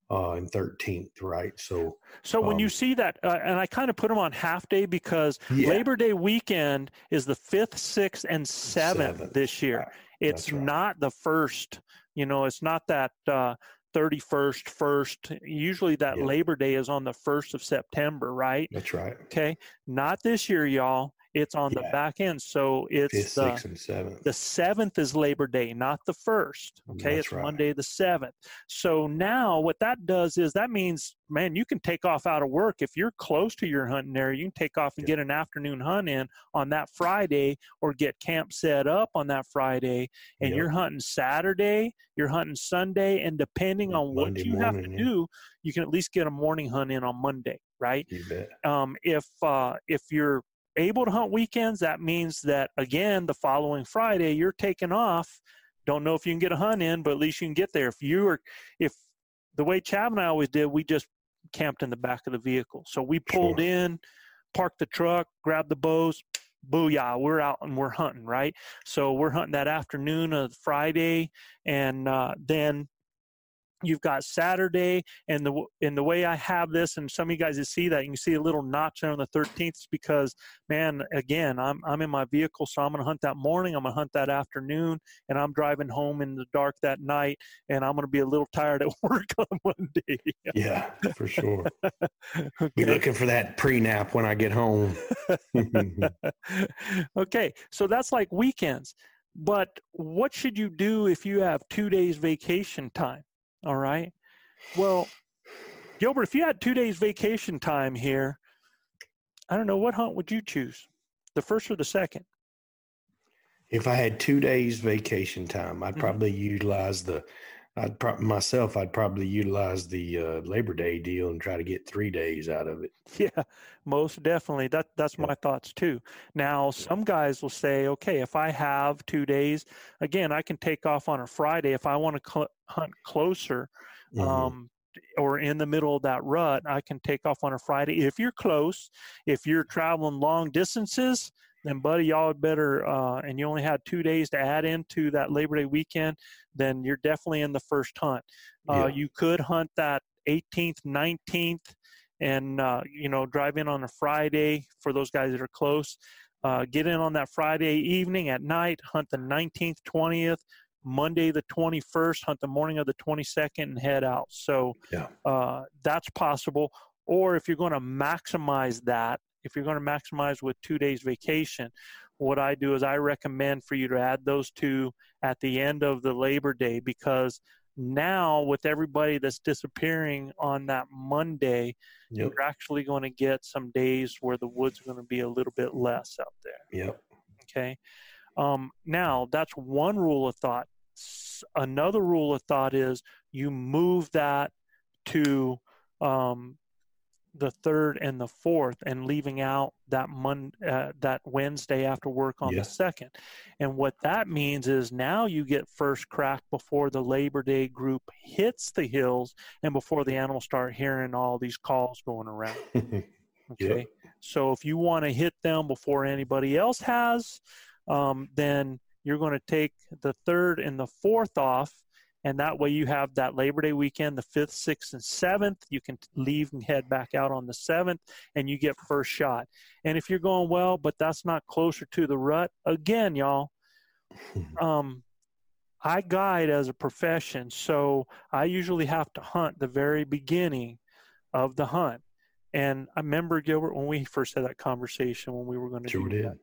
uh, and thirteenth. Right. So. So um, when you um see that, uh, and I kind of put them on half day because yeah. Labor Day weekend is the fifth, sixth, and seventh, this year. Right. It's right. not the first. You know, it's not that. Uh, 31st, first. Usually that. Labor Day is on the 1st of September, right? That's right. Okay. Not this year, y'all. It's on Yeah. the back end. So it's Fifth, the, sixth, and seventh. the seventh is Labor Day, not the first. Okay, That's it's right. Monday the seventh. So now what that does is that means, man, you can take off out of work if you're close to your hunting area. You can take off and Yeah. get an afternoon hunt in on that Friday, or get camp set up on that Friday, and you're hunting Saturday, you're hunting Sunday, and depending on what Monday you have to do, you can at least get a morning hunt in on Monday, right? Um, if uh, if you're able to hunt weekends, that means that again the following Friday you're taking off. Don't know if you can get a hunt in, but at least you can get there. If you are, if the way Chab and I always did, we just camped in the back of the vehicle. So we pulled Sure. in, parked the truck, grabbed the bows, booyah, we're out and we're hunting, right? So we're hunting that afternoon of Friday, and uh, then you've got Saturday, and the in the way I have this, and some of you guys that see that, you can see a little notch there on the 13th is because, man, again, I'm I'm in my vehicle, so I'm going to hunt that morning, I'm going to hunt that afternoon, and I'm driving home in the dark that night, and I'm going to be a little tired at work on Monday. Yeah, for sure. Be looking for that pre nap when I get home. okay, so that's like weekends. But what should you do if you have two days vacation time? All right. Well, Gilbert, if you had two days vacation time here, I don't know what hunt would you choose, the first or the second? if I had two days vacation time, I'd Mhm. probably utilize the. I'd pro- myself. I'd probably utilize the uh, Labor Day deal and try to get three days out of it. Yeah, most definitely. That that's Yeah. my thoughts too. Now, some guys will say, okay, if I have two days, again, I can take off on a Friday if I want to cl- hunt closer. Mhm. um, or in the middle of that rut, I can take off on a Friday. If you're close, if you're traveling long distances, then buddy, y'all had better, uh, and you only had two days to add into that Labor Day weekend, then you're definitely in the first hunt. Uh, Yeah. You could hunt that 18th, 19th, and uh, you know drive in on a Friday for those guys that are close. Uh, get in on that Friday evening at night, hunt the 19th, 20th, Monday the 21st, hunt the morning of the 22nd, and head out. So Yeah. uh, that's possible. Or if you're going to maximize that, if you're going to maximize with two days vacation, what I do is I recommend for you to add those two at the end of the Labor Day because now with everybody that's disappearing on that Monday, Yep. you're actually going to get some days where the woods are going to be a little bit less out there. Yep. Okay. Um, now, that's one rule of thought. Another rule of thought is you move that to um, the third and the fourth, and leaving out that Mon- uh, that Wednesday after work on Yeah. the second. And what that means is now you get first crack before the Labor Day group hits the hills, and before the animals start hearing all these calls going around. Okay. So if you want to hit them before anybody else has, um, then you're going to take the third and the fourth off. And that way you have that Labor Day weekend, the fifth, sixth, and seventh. You can leave and head back out on the seventh, and you get first shot. And if you're going well, but that's not closer to the rut, again, y'all, um, I guide as a profession, so I usually have to hunt the very beginning of the hunt. And I remember Gilbert when we first had that conversation when we were going to Sure do did. that.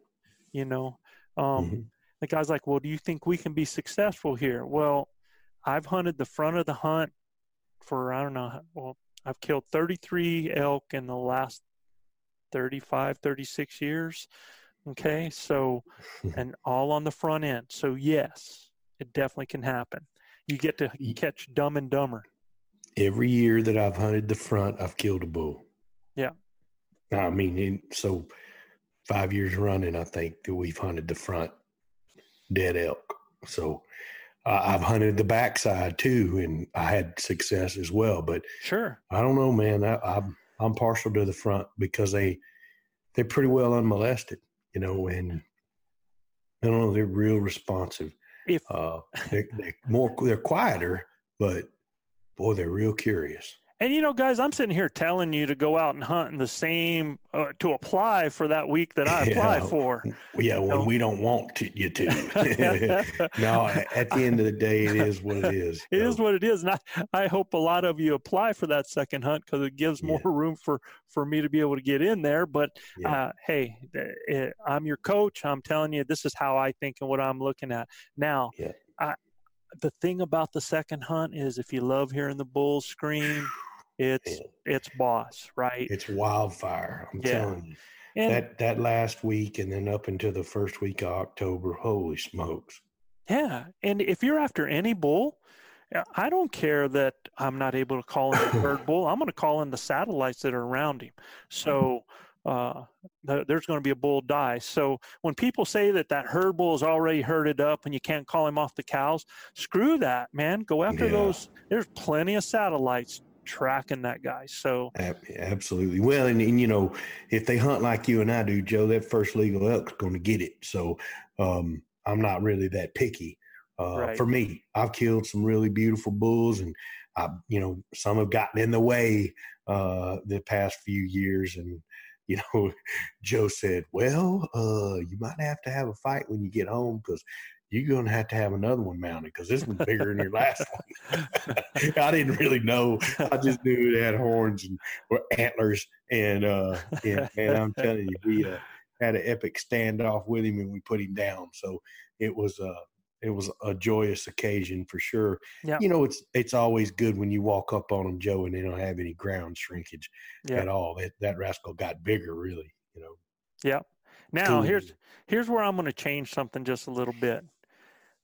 You know, um, Mhm. the guy's like, "Well, do you think we can be successful here?" Well, I've hunted the front of the hunt for I don't know. Well, I've killed 33 elk in the last 35, 36 years. Okay, so and all on the front end. So yes, it definitely can happen. You get to catch Dumb and Dumber. Every year that I've hunted the front, I've killed a bull. Yeah. I mean, so five years running, I think that we've hunted the front dead elk. So uh, I've hunted the backside too, and I had success as well. But Sure. I don't know, man. I, I'm I'm partial to the front because they they're pretty well unmolested, you know, and I don't know. They're real responsive. If Uh, they're, they're more they're quieter, but boy, they're real curious. And you know, guys, I'm sitting here telling you to go out and hunt in the same uh, to apply for that week that I apply Yeah. for. Yeah, when we don't want to, you to. no, at the end of the day, it is what it is. It So, is what it is, and I, I hope a lot of you apply for that second hunt because it gives more room for for me to be able to get in there. But Yeah. uh, hey, eh, I'm your coach. I'm telling you, this is how I think and what I'm looking at now. Yeah. I, the thing about the second hunt is, if you love hearing the bulls scream, it's it's boss, right? it's wildfire. I'm Yeah. telling you. And that that last week and then up into the first week of October, holy smokes. Yeah, and if you're after any bull, I don't care that I'm not able to call in the third bull. I'm going to call in the satellites that are around him. So uh, th- there's going to be a bull die. So when people say that that herd bull is already herded up and you can't call him off the cows, screw that, man. Go after Yeah. those. There's plenty of satellites tracking that guy. So Absolutely. Well, and, and you know, if they hunt like you and I do, Joe, that first legal elk's going to get it. So um, I'm not really that picky. Uh, Right. For me, I've killed some really beautiful bulls, and I, you know, some have gotten in the way uh, the past few years. And you know, Joe said, "Well, uh, you might have to have a fight when you get home because." You're going to have to have another one mounted because this one's bigger than your last one. I didn't really know. I just knew it had horns and antlers. And uh, yeah, man, I'm telling you, we uh, had an epic standoff with him and we put him down. So it was uh, it was a joyous occasion for sure. Yeah. You know, it's it's always good when you walk up on them, Joe, and they don't have any ground shrinkage Yeah. at all. That that rascal got bigger, really. You know. Yeah. Now here's here's where I'm going to change something just a little bit.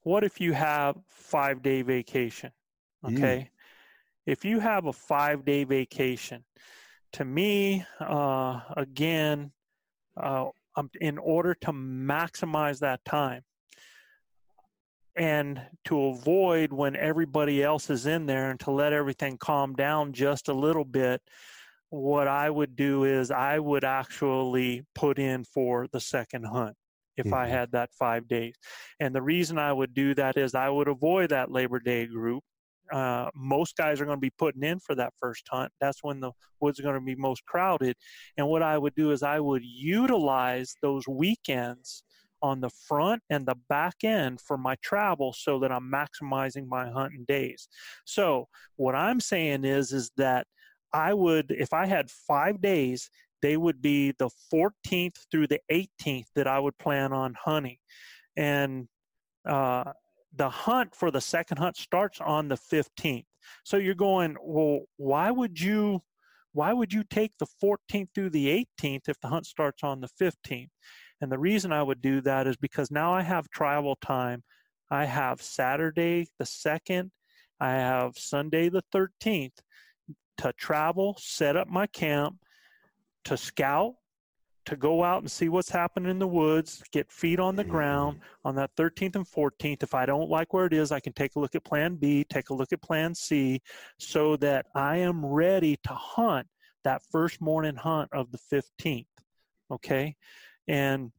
What if you have five day vacation? Mm. Okay. If you have a five day vacation, to me, uh, again, uh, um, in order to maximize that time and to avoid when everybody else is in there and to let everything calm down just a little bit, what I would do is I would actually put in for the second hunt if I Mhm. had that five days. And the reason I would do that is I would avoid that Labor Day group. Uh, most guys are going to be putting in for that first hunt. That's when the woods are going to be most crowded. And what I would do is I would utilize those weekends on the front and the back end for my travel so that I'm maximizing my hunting days. So what I'm saying is is that I would if I had 5 days they would be the 14th through the 18th that I would plan on hunting. And uh, the hunt for the second hunt starts on the 15th. So you're going, well, why would you why would you take the 14th through the 18th if the hunt starts on the 15th? And the reason I would do that is because now I have travel time. I have Saturday the 2nd, I have Sunday the 13th to travel, set up my camp, to scout, to go out and see what's happening in the woods, get feet on the mm-hmm. ground on that 13th and 14th. If I don't like where it is, I can take a look at plan B, take a look at plan C, so that I am ready to hunt that first morning hunt of the 15th. Okay. And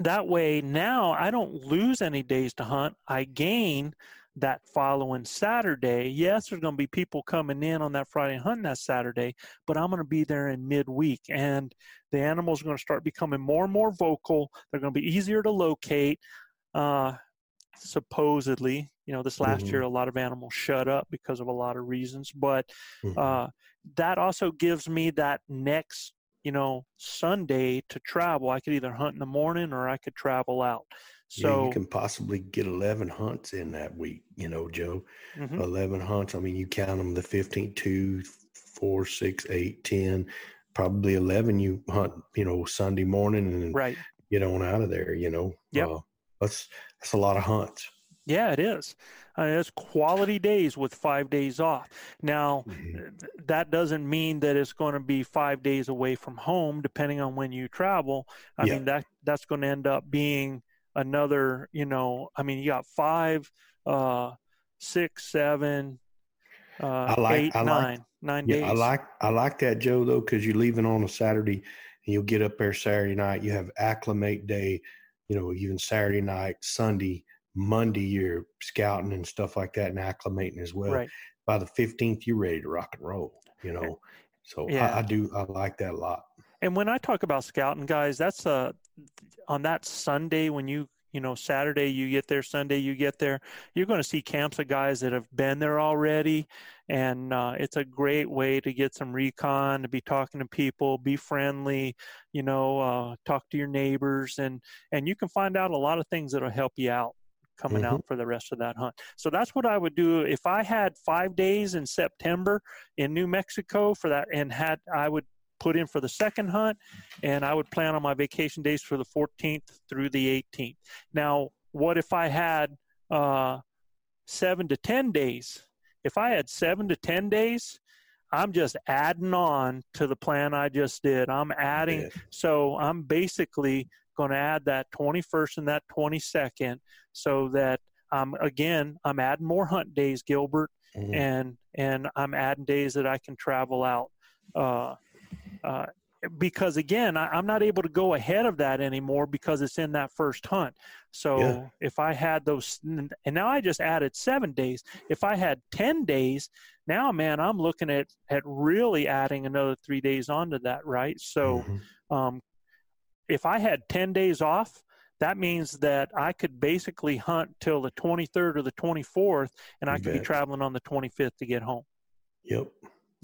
that way now I don't lose any days to hunt. I gain that following Saturday. Yes, there's going to be people coming in on that Friday and hunting that Saturday, but I'm going to be there in midweek and the animals are going to start becoming more and more vocal. They're going to be easier to locate. Uh, supposedly, you know, this last Mhm. year, a lot of animals shut up because of a lot of reasons, but Mhm. uh, that also gives me that next you know sunday to travel i could either hunt in the morning or i could travel out yeah, so you can possibly get 11 hunts in that week, you know, Joe. mhm, 11 hunts. I mean, you count them the 15, 2, 4, 6, 8, 10, probably 11 you hunt, you know, Sunday morning and right get on out of there, you know. Yeah. Uh, that's, that's a lot of hunts. Yeah it is uh, it's quality days with five days off now Mhm. that doesn't mean that it's going to be five days away from home depending on when you travel i Yeah. mean that that's going to end up being another you know i mean you got five uh six seven uh I like- eight I like- nine nine Yeah, days I like I like that, Joe, though, because you're leaving on a Saturday and you'll get up there Saturday night. You have acclimate day, you know, even Saturday night, Sunday, Monday, you're scouting and stuff like that and acclimating as well. right By the 15th, you're ready to rock and roll. you know. So yeah. I, I do I like that a lot. And when I talk about scouting, guys, that's uh on that Sunday when you you know Saturday you get there, Sunday you get there, you're going to see camps of guys that have been there already, and uh, it's a great way to get some recon, to be talking to people, be friendly, you know, uh, talk to your neighbors, and and you can find out a lot of things that'll help you out coming mm-hmm. out for the rest of that hunt. So that's what I would do if I had five days in September in New Mexico for that, and had I would put in for the second hunt, and I would plan on my vacation days for the 14th through the 18th. Now, what if I had uh, seven to 10 days? If I had seven to 10 days, I'm just adding on to the plan I just did. I'm adding, yeah. so I'm basically going to add that 21st and that 22nd so that um, again, I'm adding more hunt days, Gilbert, mm-hmm. and and I'm adding days that I can travel out. Uh, uh, because again, I, am not able to go ahead of that anymore because it's in that first hunt. So yeah. if I had those, and now I just added seven days. If I had ten days, now man, I'm looking at at really adding another three days onto that, right? So, mm-hmm. um, if I had ten days off, that means that I could basically hunt till the 23rd or the 24th, and I could bet. be traveling on the 25th to get home. Yep.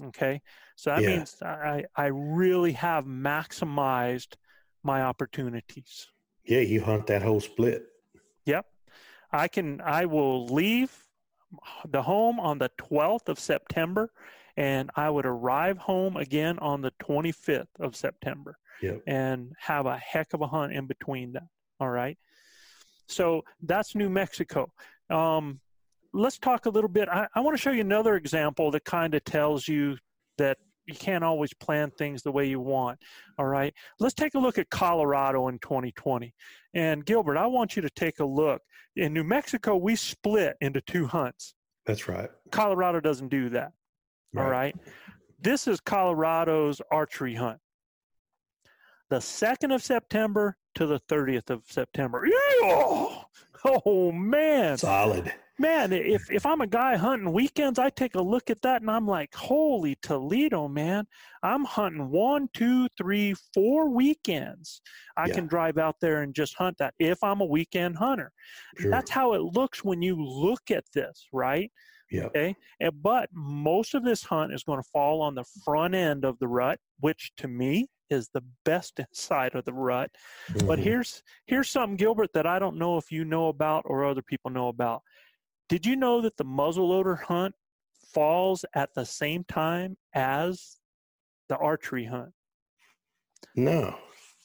Okay. So that yeah. means I, I really have maximized my opportunities. Yeah, you hunt that whole split. Yep. I can I will leave the home on the 12th of September and I would arrive home again on the 25th of September. Yep. And have a heck of a hunt in between that. All right. So that's New Mexico. Um, let's talk a little bit. I, I want to show you another example that kind of tells you that you can't always plan things the way you want. All right. Let's take a look at Colorado in 2020. And Gilbert, I want you to take a look. In New Mexico, we split into two hunts. That's right. Colorado doesn't do that. Right. All right. This is Colorado's archery hunt. The 2nd of September to the 30th of September. Yeah! Oh, man. Solid man, if if I'm a guy hunting weekends, I take a look at that and I'm like, holy Toledo, man! I'm hunting one, two, three, four weekends. I yeah. can drive out there and just hunt that if I'm a weekend hunter. Sure. That's how it looks when you look at this, right? Yeah. Okay. And, but most of this hunt is going to fall on the front end of the rut, which to me is the best side of the rut. Mm-hmm. But here's here's something, Gilbert, that I don't know if you know about or other people know about. Did you know that the muzzleloader hunt falls at the same time as the archery hunt? No.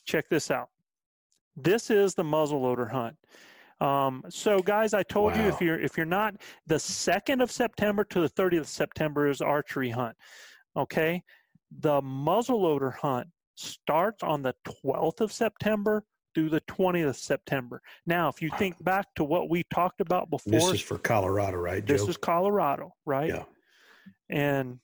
Check this out. This is the muzzleloader hunt. Um, so, guys, I told wow. you if you're if you're not the second of September to the 30th of September is archery hunt. Okay, the muzzleloader hunt starts on the 12th of September through the 20th of September. Now, if you think back to what we talked about before, this is for Colorado, right? Joe? This is Colorado, right? Yeah. And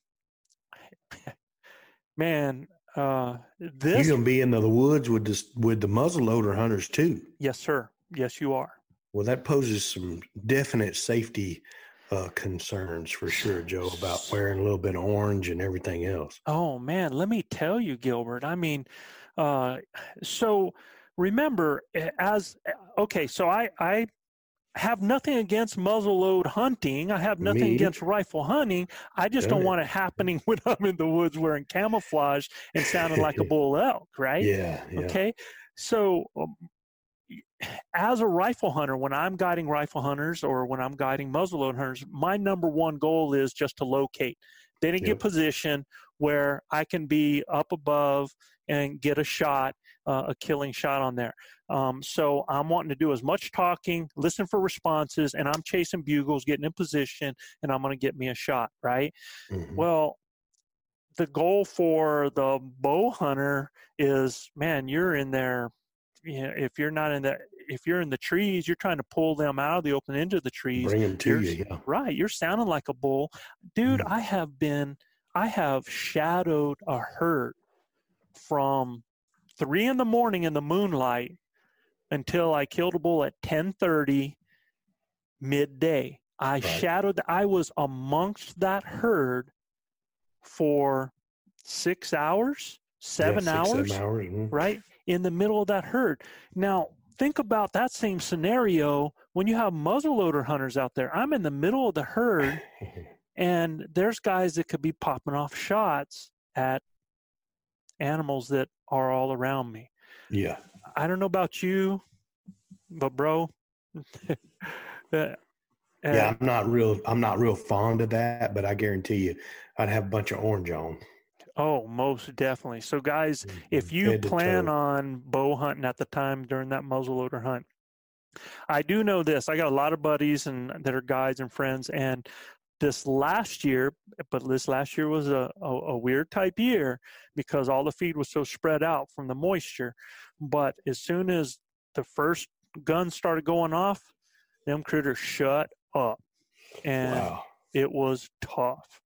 man, uh, this you're gonna be in the woods with this with the muzzleloader hunters too. Yes, sir. Yes, you are. Well, that poses some definite safety uh, concerns for sure, Joe, about wearing a little bit of orange and everything else. Oh man, let me tell you, Gilbert. I mean, uh, so remember as okay so i i have nothing against muzzleload hunting. I have nothing Me? against rifle hunting. I just don't want it happening when I'm in the woods wearing camouflage and sounding like a bull elk, right? Yeah. yeah. Okay. So, um, as a rifle hunter, when I'm guiding rifle hunters or when I'm guiding muzzleload hunters, my number one goal is just to locate. Then yep. get position where I can be up above and get a shot uh, a killing shot on there. Um, so I'm wanting to do as much talking, listen for responses, and I'm chasing bugles, getting in position, and I'm going to get me a shot, right? Mm-hmm. Well, the goal for the bow hunter is, man, you're in there. You know, if you're not in the if you're in the trees, you're trying to pull them out of the open into the trees. Bring them to you, yeah. Right. You're sounding like a bull. Dude, mm I have been, I have shadowed a herd from three in the morning in the moonlight until I killed a bull at 1030 midday. I right. shadowed, I was amongst that herd for six hours, seven yeah, six, hours, seven hours mm-hmm. right in the middle of that herd. Now, think about that same scenario when you have muzzleloader hunters out there. I'm in the middle of the herd, and there's guys that could be popping off shots at animals that are all around me. Yeah. I don't know about you, but bro, uh, yeah, I'm not real. I'm not real fond of that, but I guarantee you, I'd have a bunch of orange on. Oh, most definitely. So, guys, if you plan on bow hunting at the time during that muzzleloader hunt, I do know this. I got a lot of buddies and that are guides and friends, and this last year, but this last year was a, a, a, weird type year because all the feed was so spread out from the moisture. But as soon as the first guns started going off, them critters shut up. And wow. it was tough.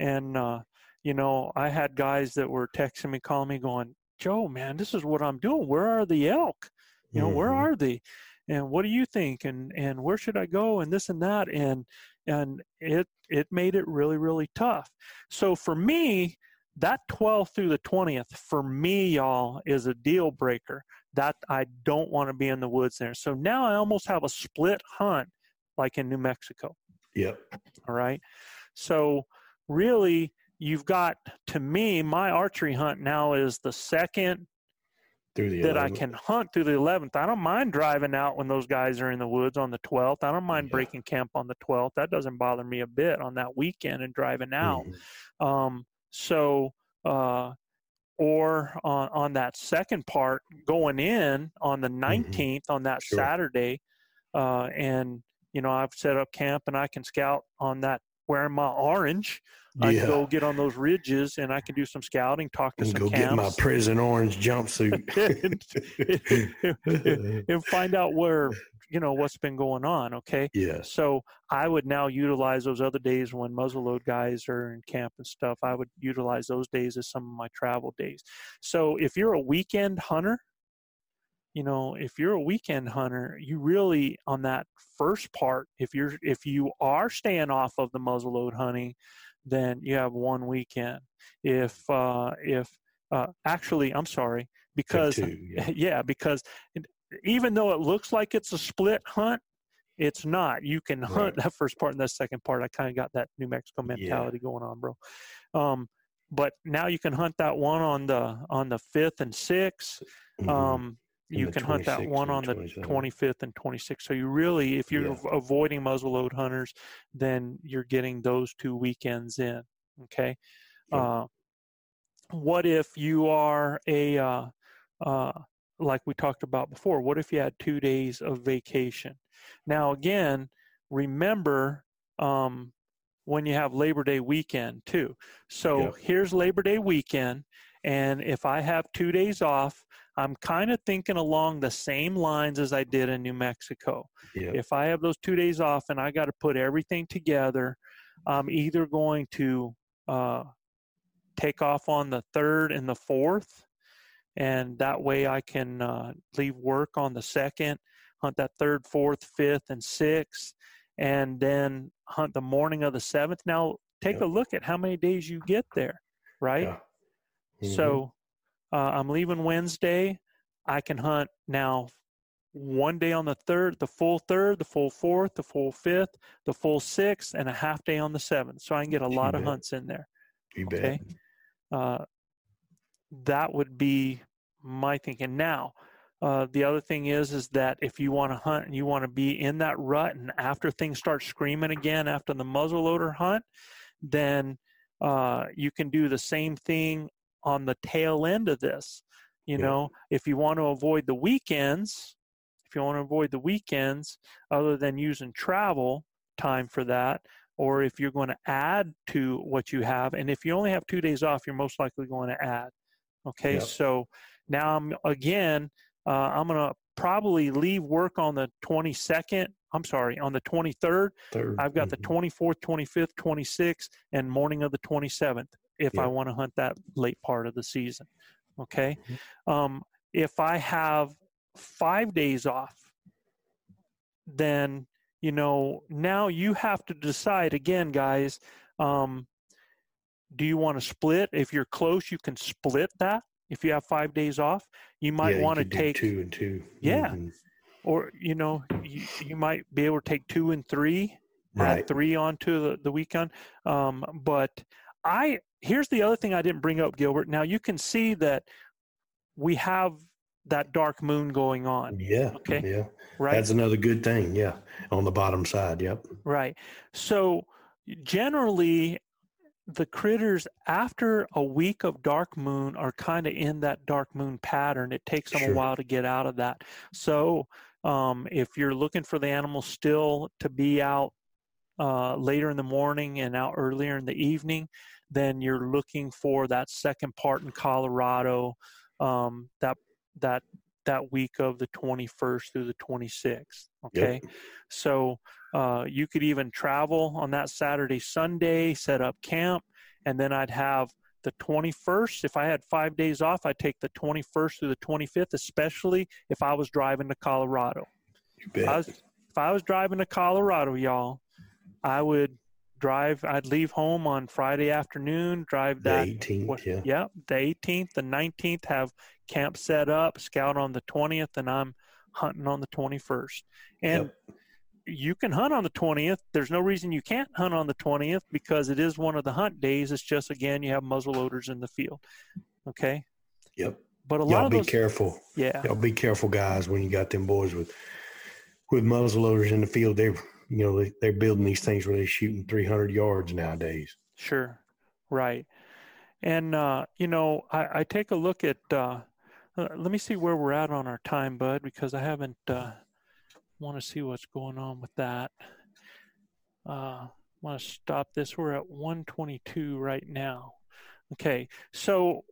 And, uh, you know, I had guys that were texting me, calling me, going, Joe, man, this is what I'm doing. Where are the elk? You know, mm-hmm. where are they? And what do you think? And and where should I go? And this and that. And and it it made it really really tough so for me that 12th through the 20th for me y'all is a deal breaker that i don't want to be in the woods there so now i almost have a split hunt like in new mexico yep all right so really you've got to me my archery hunt now is the second through the that 11th. I can hunt through the 11th. I don't mind driving out when those guys are in the woods on the 12th. I don't mind yeah. breaking camp on the 12th. That doesn't bother me a bit on that weekend and driving out. Mm-hmm. Um, so, uh, or on, on that second part, going in on the 19th mm-hmm. on that sure. Saturday, uh, and you know I've set up camp and I can scout on that wearing my orange I can go get on those ridges and I can do some scouting, talk to and some go camps. get my prison orange jumpsuit and, and, find out where you know what's been going on. Okay. Yeah. So I would now utilize those other days when muzzleload guys are in camp and stuff. I would utilize those days as some of my travel days. So if you're a weekend hunter, you know if you're a weekend hunter you really on that first part if you're if you are staying off of the muzzleload hunting then you have one weekend. If uh, if uh, actually, I'm sorry, because two, yeah. yeah, because even though it looks like it's a split hunt, it's not. You can hunt right. that first part and that second part. I kind of got that New Mexico mentality yeah. going on, bro. Um, but now you can hunt that one on the on the fifth and 6th mm-hmm. um, you can hunt that one on the 25th and 26th. So you really, if you're yeah. avoiding muzzleload hunters, then you're getting those two weekends in. Okay. Yeah. Uh, what if you are a, uh, uh, like we talked about before, what if you had two days of vacation? Now, again, remember um, when you have Labor Day weekend too. So yeah. here's Labor Day weekend. And if I have two days off, I'm kind of thinking along the same lines as I did in New Mexico. Yep. If I have those two days off and I got to put everything together, I'm either going to uh, take off on the third and the fourth, and that way I can uh, leave work on the second, hunt that third, fourth, fifth, and sixth, and then hunt the morning of the seventh. Now, take yep. a look at how many days you get there, right? Yeah. Mm-hmm. So uh, I'm leaving Wednesday. I can hunt now one day on the third, the full third, the full fourth, the full fifth, the full sixth, and a half day on the seventh. So I can get a you lot bet. of hunts in there. You okay? Uh, that would be my thinking. Now, uh, the other thing is, is that if you want to hunt and you want to be in that rut, and after things start screaming again after the muzzleloader hunt, then uh, you can do the same thing on the tail end of this. You yeah. know, if you want to avoid the weekends, if you want to avoid the weekends, other than using travel time for that, or if you're going to add to what you have, and if you only have two days off, you're most likely going to add. Okay, yep. so now I'm again, uh, I'm going to probably leave work on the 22nd. I'm sorry, on the 23rd. Third. I've got the 24th, 25th, 26th, and morning of the 27th if yeah. I want to hunt that late part of the season. Okay. Mm-hmm. Um, if I have five days off, then, you know, now you have to decide again, guys. Um, do you want to split? If you're close, you can split that. If you have five days off, you might Yeah, want to could do take two and two. Yeah. Mhm. or you know you, you might be able to take two and three add three onto the, the weekend um, but i here's the other thing i didn't bring up gilbert now you can see that we have that dark moon going on Yeah. Okay. Yeah. right That's another good thing. Yeah. On the bottom side. Yep. right so generally the critters after a week of dark moon are kind of in that dark moon pattern it takes them Sure. a while to get out of that so um, if you're looking for the animals still to be out uh, later in the morning and out earlier in the evening then you're looking for that second part in colorado um, that that that week of the 21st through the 26th okay so uh, you could even travel on that Saturday, Sunday, set up camp, and then I'd have the 21st. If I had five days off, I'd take the 21st through the 25th, especially if I was driving to Colorado. You If I was, if I was driving to Colorado, y'all, I would drive. I'd leave home on Friday afternoon, drive The that 18th. what- yeah. yeah, the 18th, the 19th, have camp set up, scout on the 20th, and I'm hunting on the 21st. And Yep. you can hunt on the 20th. There's no reason you can't hunt on the 20th because it is one of the hunt days. It's just, again, you have muzzle loaders in the field. Okay. Yep. But a lot Y'all of be those, careful. yeah, Y'all be careful, guys, when you got them boys with with muzzle loaders in the field. They're you know they, they're building these things where they're shooting 300 yards nowadays. Sure, right. And uh, you know, I, I take a look at. Uh, uh, let me see where we're at on our time, bud, because I haven't. Uh, Want to see what's going on with that. Uh, Want to stop this? We're at 122 right now. Okay, so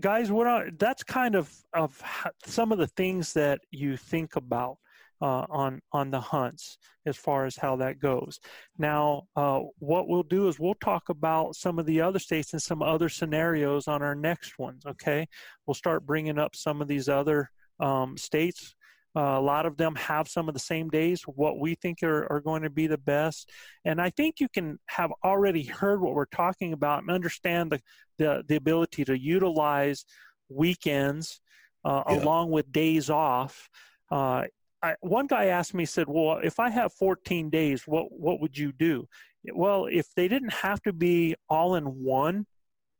guys, what are that's kind of of some of the things that you think about uh, on on the hunts as far as how that goes. Now, uh, what we'll do is we'll talk about some of the other states and some other scenarios on our next ones. Okay, we'll start bringing up some of these other um, states. Uh, a lot of them have some of the same days. What we think are, are going to be the best, and I think you can have already heard what we're talking about and understand the the, the ability to utilize weekends uh, Yeah. along with days off. Uh, I, one guy asked me, said, "Well, if I have 14 days, what what would you do?" Well, if they didn't have to be all in one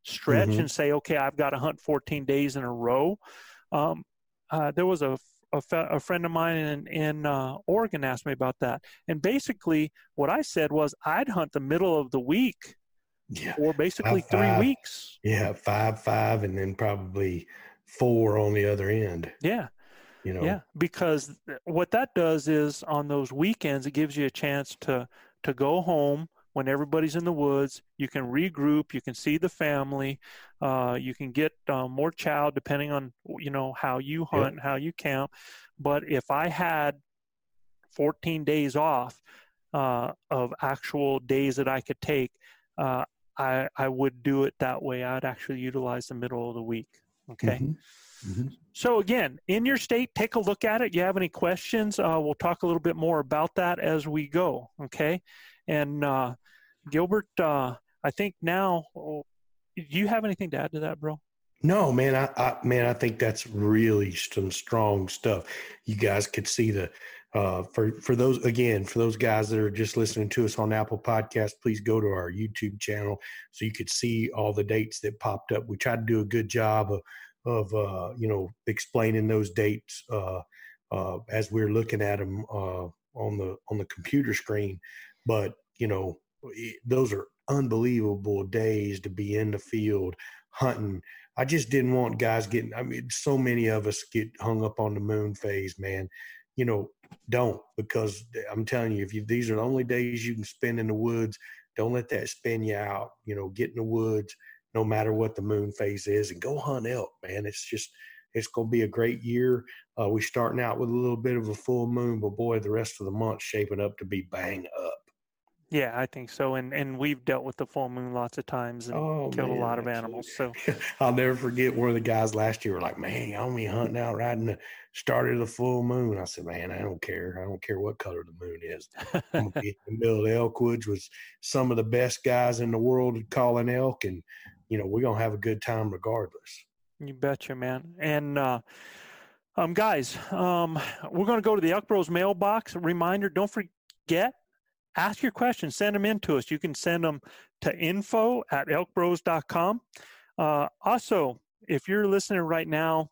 stretch Mhm. and say, "Okay, I've got to hunt 14 days in a row," um, uh, there was a a, fe- a friend of mine in in uh, Oregon asked me about that, and basically what I said was I'd hunt the middle of the week Yeah. for basically Five, three five. weeks. Yeah. Five, five, and then probably four on the other end. Yeah. You know. Yeah, because what that does is on those weekends, it gives you a chance to to go home when everybody's in the woods. You can regroup. You can see the family. Uh, you can get um, more chow depending on you know how you Yep. hunt, how you camp. But if I had 14 days off uh, of actual days that I could take, uh, I I would do it that way. I'd actually utilize the middle of the week. Okay. Mhm. Mhm. So again, in your state, take a look at it. You have any questions? Uh, we'll talk a little bit more about that as we go. Okay, and uh, Gilbert, uh, I think now, oh, do you have anything to add to that, bro? No, man, I, I man, I think that's really some strong stuff. You guys could see the uh, for for those again for those guys that are just listening to us on Apple Podcast. Please go to our YouTube channel so you could see all the dates that popped up. We tried to do a good job of of uh, you know explaining those dates uh, uh, as we're looking at them uh, on the on the computer screen. But you know, it- those are unbelievable days to be in the field hunting. I just didn't want guys getting. I mean, so many of us get hung up on the moon phase, man. You know, don't because I'm telling you, if you these are the only days you can spend in the woods, don't let that spin you out. You know, get in the woods, no matter what the moon phase is, and go hunt elk, man. It's just it's gonna be a great year. Uh, we're starting out with a little bit of a full moon, but boy, the rest of the month shaping up to be bang up. Yeah, I think so. And and we've dealt with the full moon lots of times and oh, killed man, a lot of animals. So I'll never forget one of the guys last year were like, Man, I'm be hunting out riding the start of the full moon. I said, Man, I don't care. I don't care what color the moon is. I'm gonna be in the middle of elk woods with some of the best guys in the world calling elk and you know, we're gonna have a good time regardless. You betcha, man. And uh um, guys, um, we're going to go to the Elk Bros mailbox. Reminder: Don't forget ask your questions, send them in to us. You can send them to info at elkbros.com. Uh, also, if you're listening right now,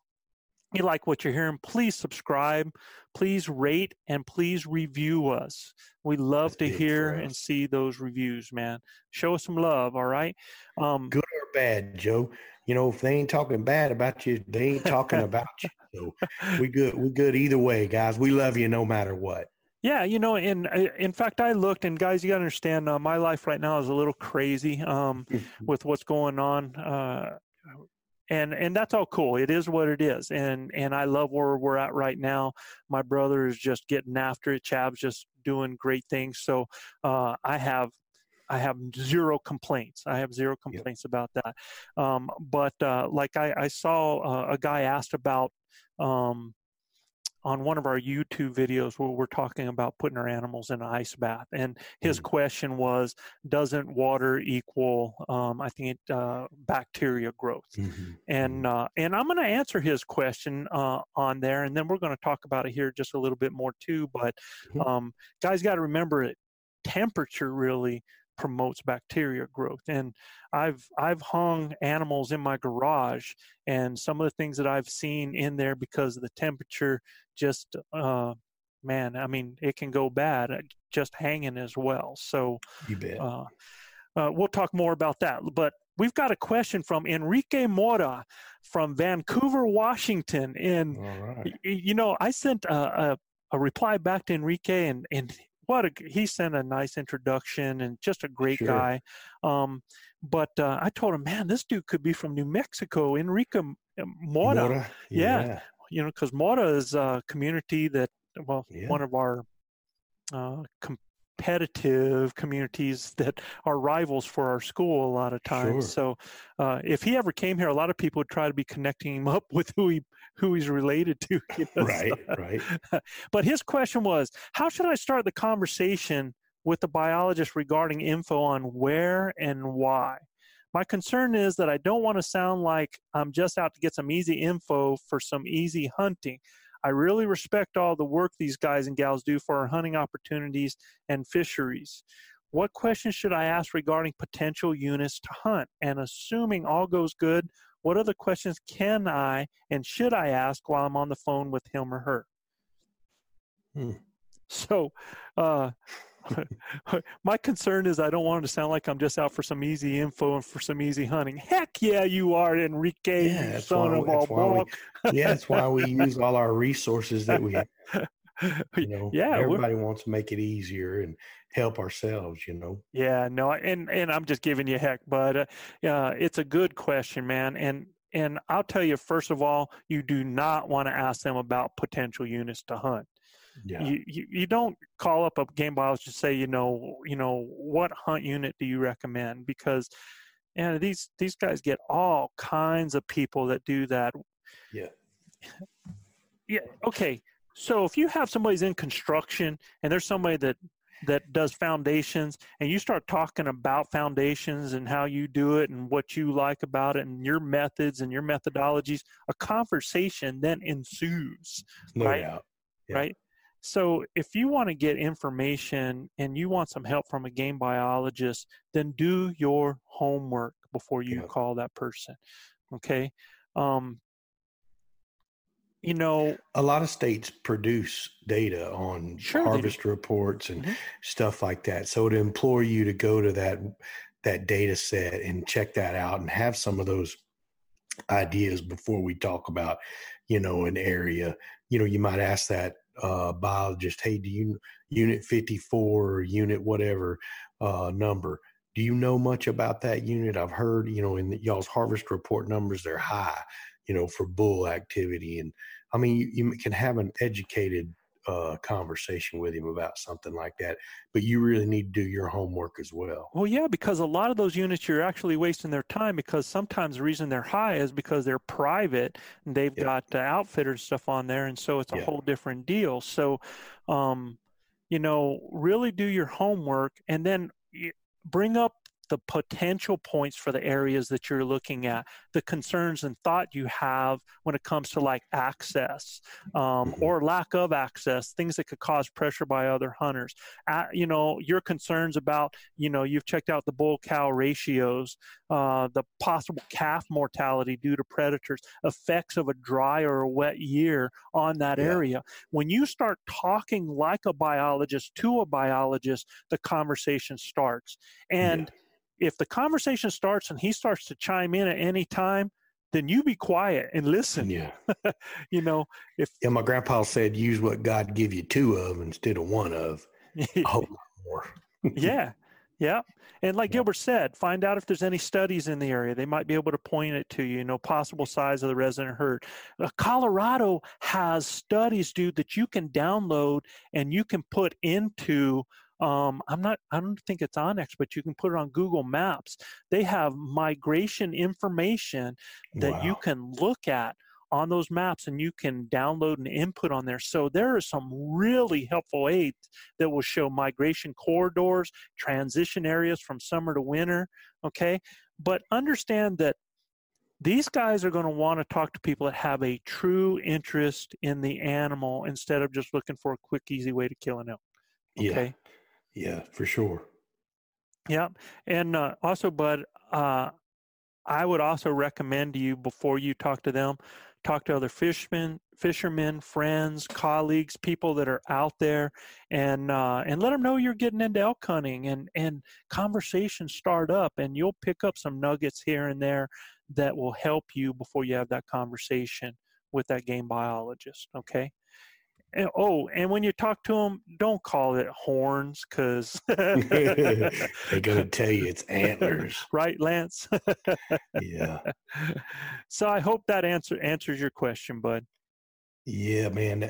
you like what you're hearing, please subscribe, please rate, and please review us. We love That's to hear and see those reviews, man. Show us some love, all right? Um, Good bad, Joe. You know, if they ain't talking bad about you, they ain't talking about you. So we good. We good either way, guys. We love you no matter what. Yeah, you know, and uh, in fact, I looked, and guys, you got to understand, uh, my life right now is a little crazy um, with what's going on, uh, and and that's all cool. It is what it is, and and I love where we're at right now. My brother is just getting after it. Chab's just doing great things. So uh, I have I have zero complaints. I have zero complaints yep. about that. Um, but uh, like I, I saw uh, a guy asked about um, on one of our YouTube videos where we're talking about putting our animals in an ice bath. And his mm-hmm. question was, doesn't water equal, um, I think, it, uh, bacteria growth? Mm-hmm. And, mm-hmm. uh, and I'm going to answer his question uh, on there, and then we're going to talk about it here just a little bit more too. But mm-hmm. um, guys got to remember, it temperature really promotes bacteria growth. And I've I've hung animals in my garage, and some of the things that I've seen in there because of the temperature, just uh, man, I mean, it can go bad uh, just hanging as well. So you bet. Uh, uh, we'll talk more about that, but. We've got a question from Enrique Mora from Vancouver, Washington. And, right. you know, I sent a, a, a reply back to Enrique, and, and what a, he sent a nice introduction and just a great sure. guy. Um, but uh, I told him, man, this dude could be from New Mexico, Enrique Mora. Mora? Yeah. yeah. you know, because Mora is a community that, well, yeah. one of our uh, com- competitive communities that are rivals for our school a lot of times. Sure. So uh, if he ever came here, a lot of people would try to be connecting him up with who he who he's related to. You know, right, so. right. but his question was, how should I start the conversation with the biologist regarding info on where and why? My concern is that I don't want to sound like I'm just out to get some easy info for some easy hunting. I really respect all the work these guys and gals do for our hunting opportunities and fisheries. What questions should I ask regarding potential units to hunt? And assuming all goes good, what other questions can I and should I ask while I'm on the phone with him or her? Hmm. So, uh, my concern is I don't want to sound like I'm just out for some easy info and for some easy hunting. Heck yeah, you are, Enrique, yeah, son of all we, Yeah, that's why we use all our resources that we have. You know, yeah, everybody wants to make it easier and help ourselves. You know. Yeah, no, and and I'm just giving you heck, but uh, uh, it's a good question, man, and and I'll tell you first of all, you do not want to ask them about potential units to hunt. Yeah. You, you, you don't call up a game biologist and say, you know, you know, what hunt unit do you recommend? Because and these these guys get all kinds of people that do that. Yeah. Yeah. Okay. So if you have somebody's in construction and there's somebody that that does foundations and you start talking about foundations and how you do it and what you like about it and your methods and your methodologies a conversation then ensues no right. Yeah. right so if you want to get information and you want some help from a game biologist, then do your homework before you yeah. call that person. Okay. Um, you know a lot of states produce data on sure harvest reports and mm-hmm. stuff like that so to implore you to go to that that data set and check that out and have some of those ideas before we talk about you know an area you know you might ask that uh, biologist, hey, do you unit 54 or unit whatever uh, number? Do you know much about that unit? I've heard, you know, in the, y'all's harvest report numbers, they're high, you know, for bull activity. And I mean, you, you can have an educated uh, conversation with him about something like that. But you really need to do your homework as well. Well, yeah, because a lot of those units you're actually wasting their time because sometimes the reason they're high is because they're private and they've yeah. got uh, outfitters stuff on there, and so it's a yeah. whole different deal. So, um, you know, really do your homework and then bring up the potential points for the areas that you're looking at, the concerns and thought you have when it comes to like access um, mm-hmm. or lack of access, things that could cause pressure by other hunters. Uh, you know, your concerns about, you know, you've checked out the bull cow ratios, uh, the possible calf mortality due to predators, effects of a dry or a wet year on that yeah. area. When you start talking like a biologist to a biologist, the conversation starts. And yeah if the conversation starts and he starts to chime in at any time, then you be quiet and listen. Yeah. you know, if yeah, my grandpa said use what God give you two of instead of one of. I hope more. yeah. Yeah. And like yeah. Gilbert said, find out if there's any studies in the area. They might be able to point it to you, you know, possible size of the resident herd. Uh, Colorado has studies, dude, that you can download and you can put into um, I'm not, I don't think it's onX, but you can put it on Google Maps. They have migration information that wow. you can look at on those maps and you can download and input on there. So there are some really helpful aids that will show migration corridors, transition areas from summer to winter. Okay. But understand that these guys are going to want to talk to people that have a true interest in the animal instead of just looking for a quick, easy way to kill an elk. Okay. Yeah. Yeah, for sure. Yeah, and uh, also, Bud, uh, I would also recommend to you before you talk to them, talk to other fishermen, fishermen, friends, colleagues, people that are out there, and uh, and let them know you're getting into elk hunting, and and conversations start up, and you'll pick up some nuggets here and there that will help you before you have that conversation with that game biologist. Okay. And, oh, and when you talk to them, don't call it horns because they're going to tell you it's antlers, right, Lance? yeah. So I hope that answer answers your question, bud. Yeah, man.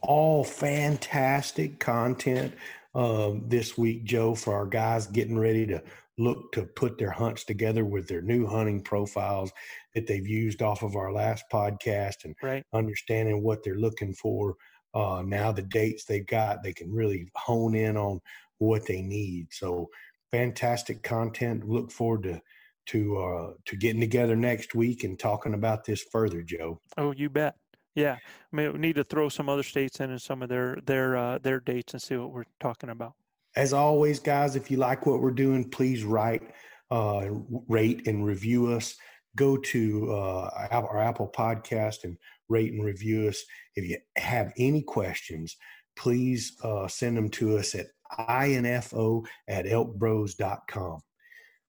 All fantastic content um, this week, Joe, for our guys getting ready to look to put their hunts together with their new hunting profiles that they've used off of our last podcast and right. understanding what they're looking for uh, now the dates they've got, they can really hone in on what they need. So fantastic content. Look forward to to uh, to getting together next week and talking about this further, Joe. Oh, you bet. Yeah, I mean, we need to throw some other states in and some of their their uh, their dates and see what we're talking about. As always, guys, if you like what we're doing, please write, uh, rate, and review us. Go to uh, our Apple Podcast and rate and review us. If you have any questions, please uh, send them to us at info at elkbros.com.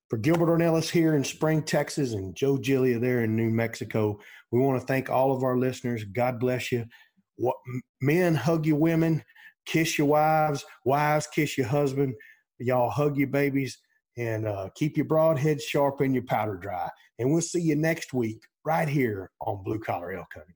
For Gilbert Ornelas here in Spring, Texas, and Joe Gillia there in New Mexico, we want to thank all of our listeners. God bless you. What, men, hug your women, kiss your wives, wives, kiss your husband. Y'all hug your babies and uh, keep your broad head sharp and your powder dry. And we'll see you next week right here on Blue Collar Elk Hunting.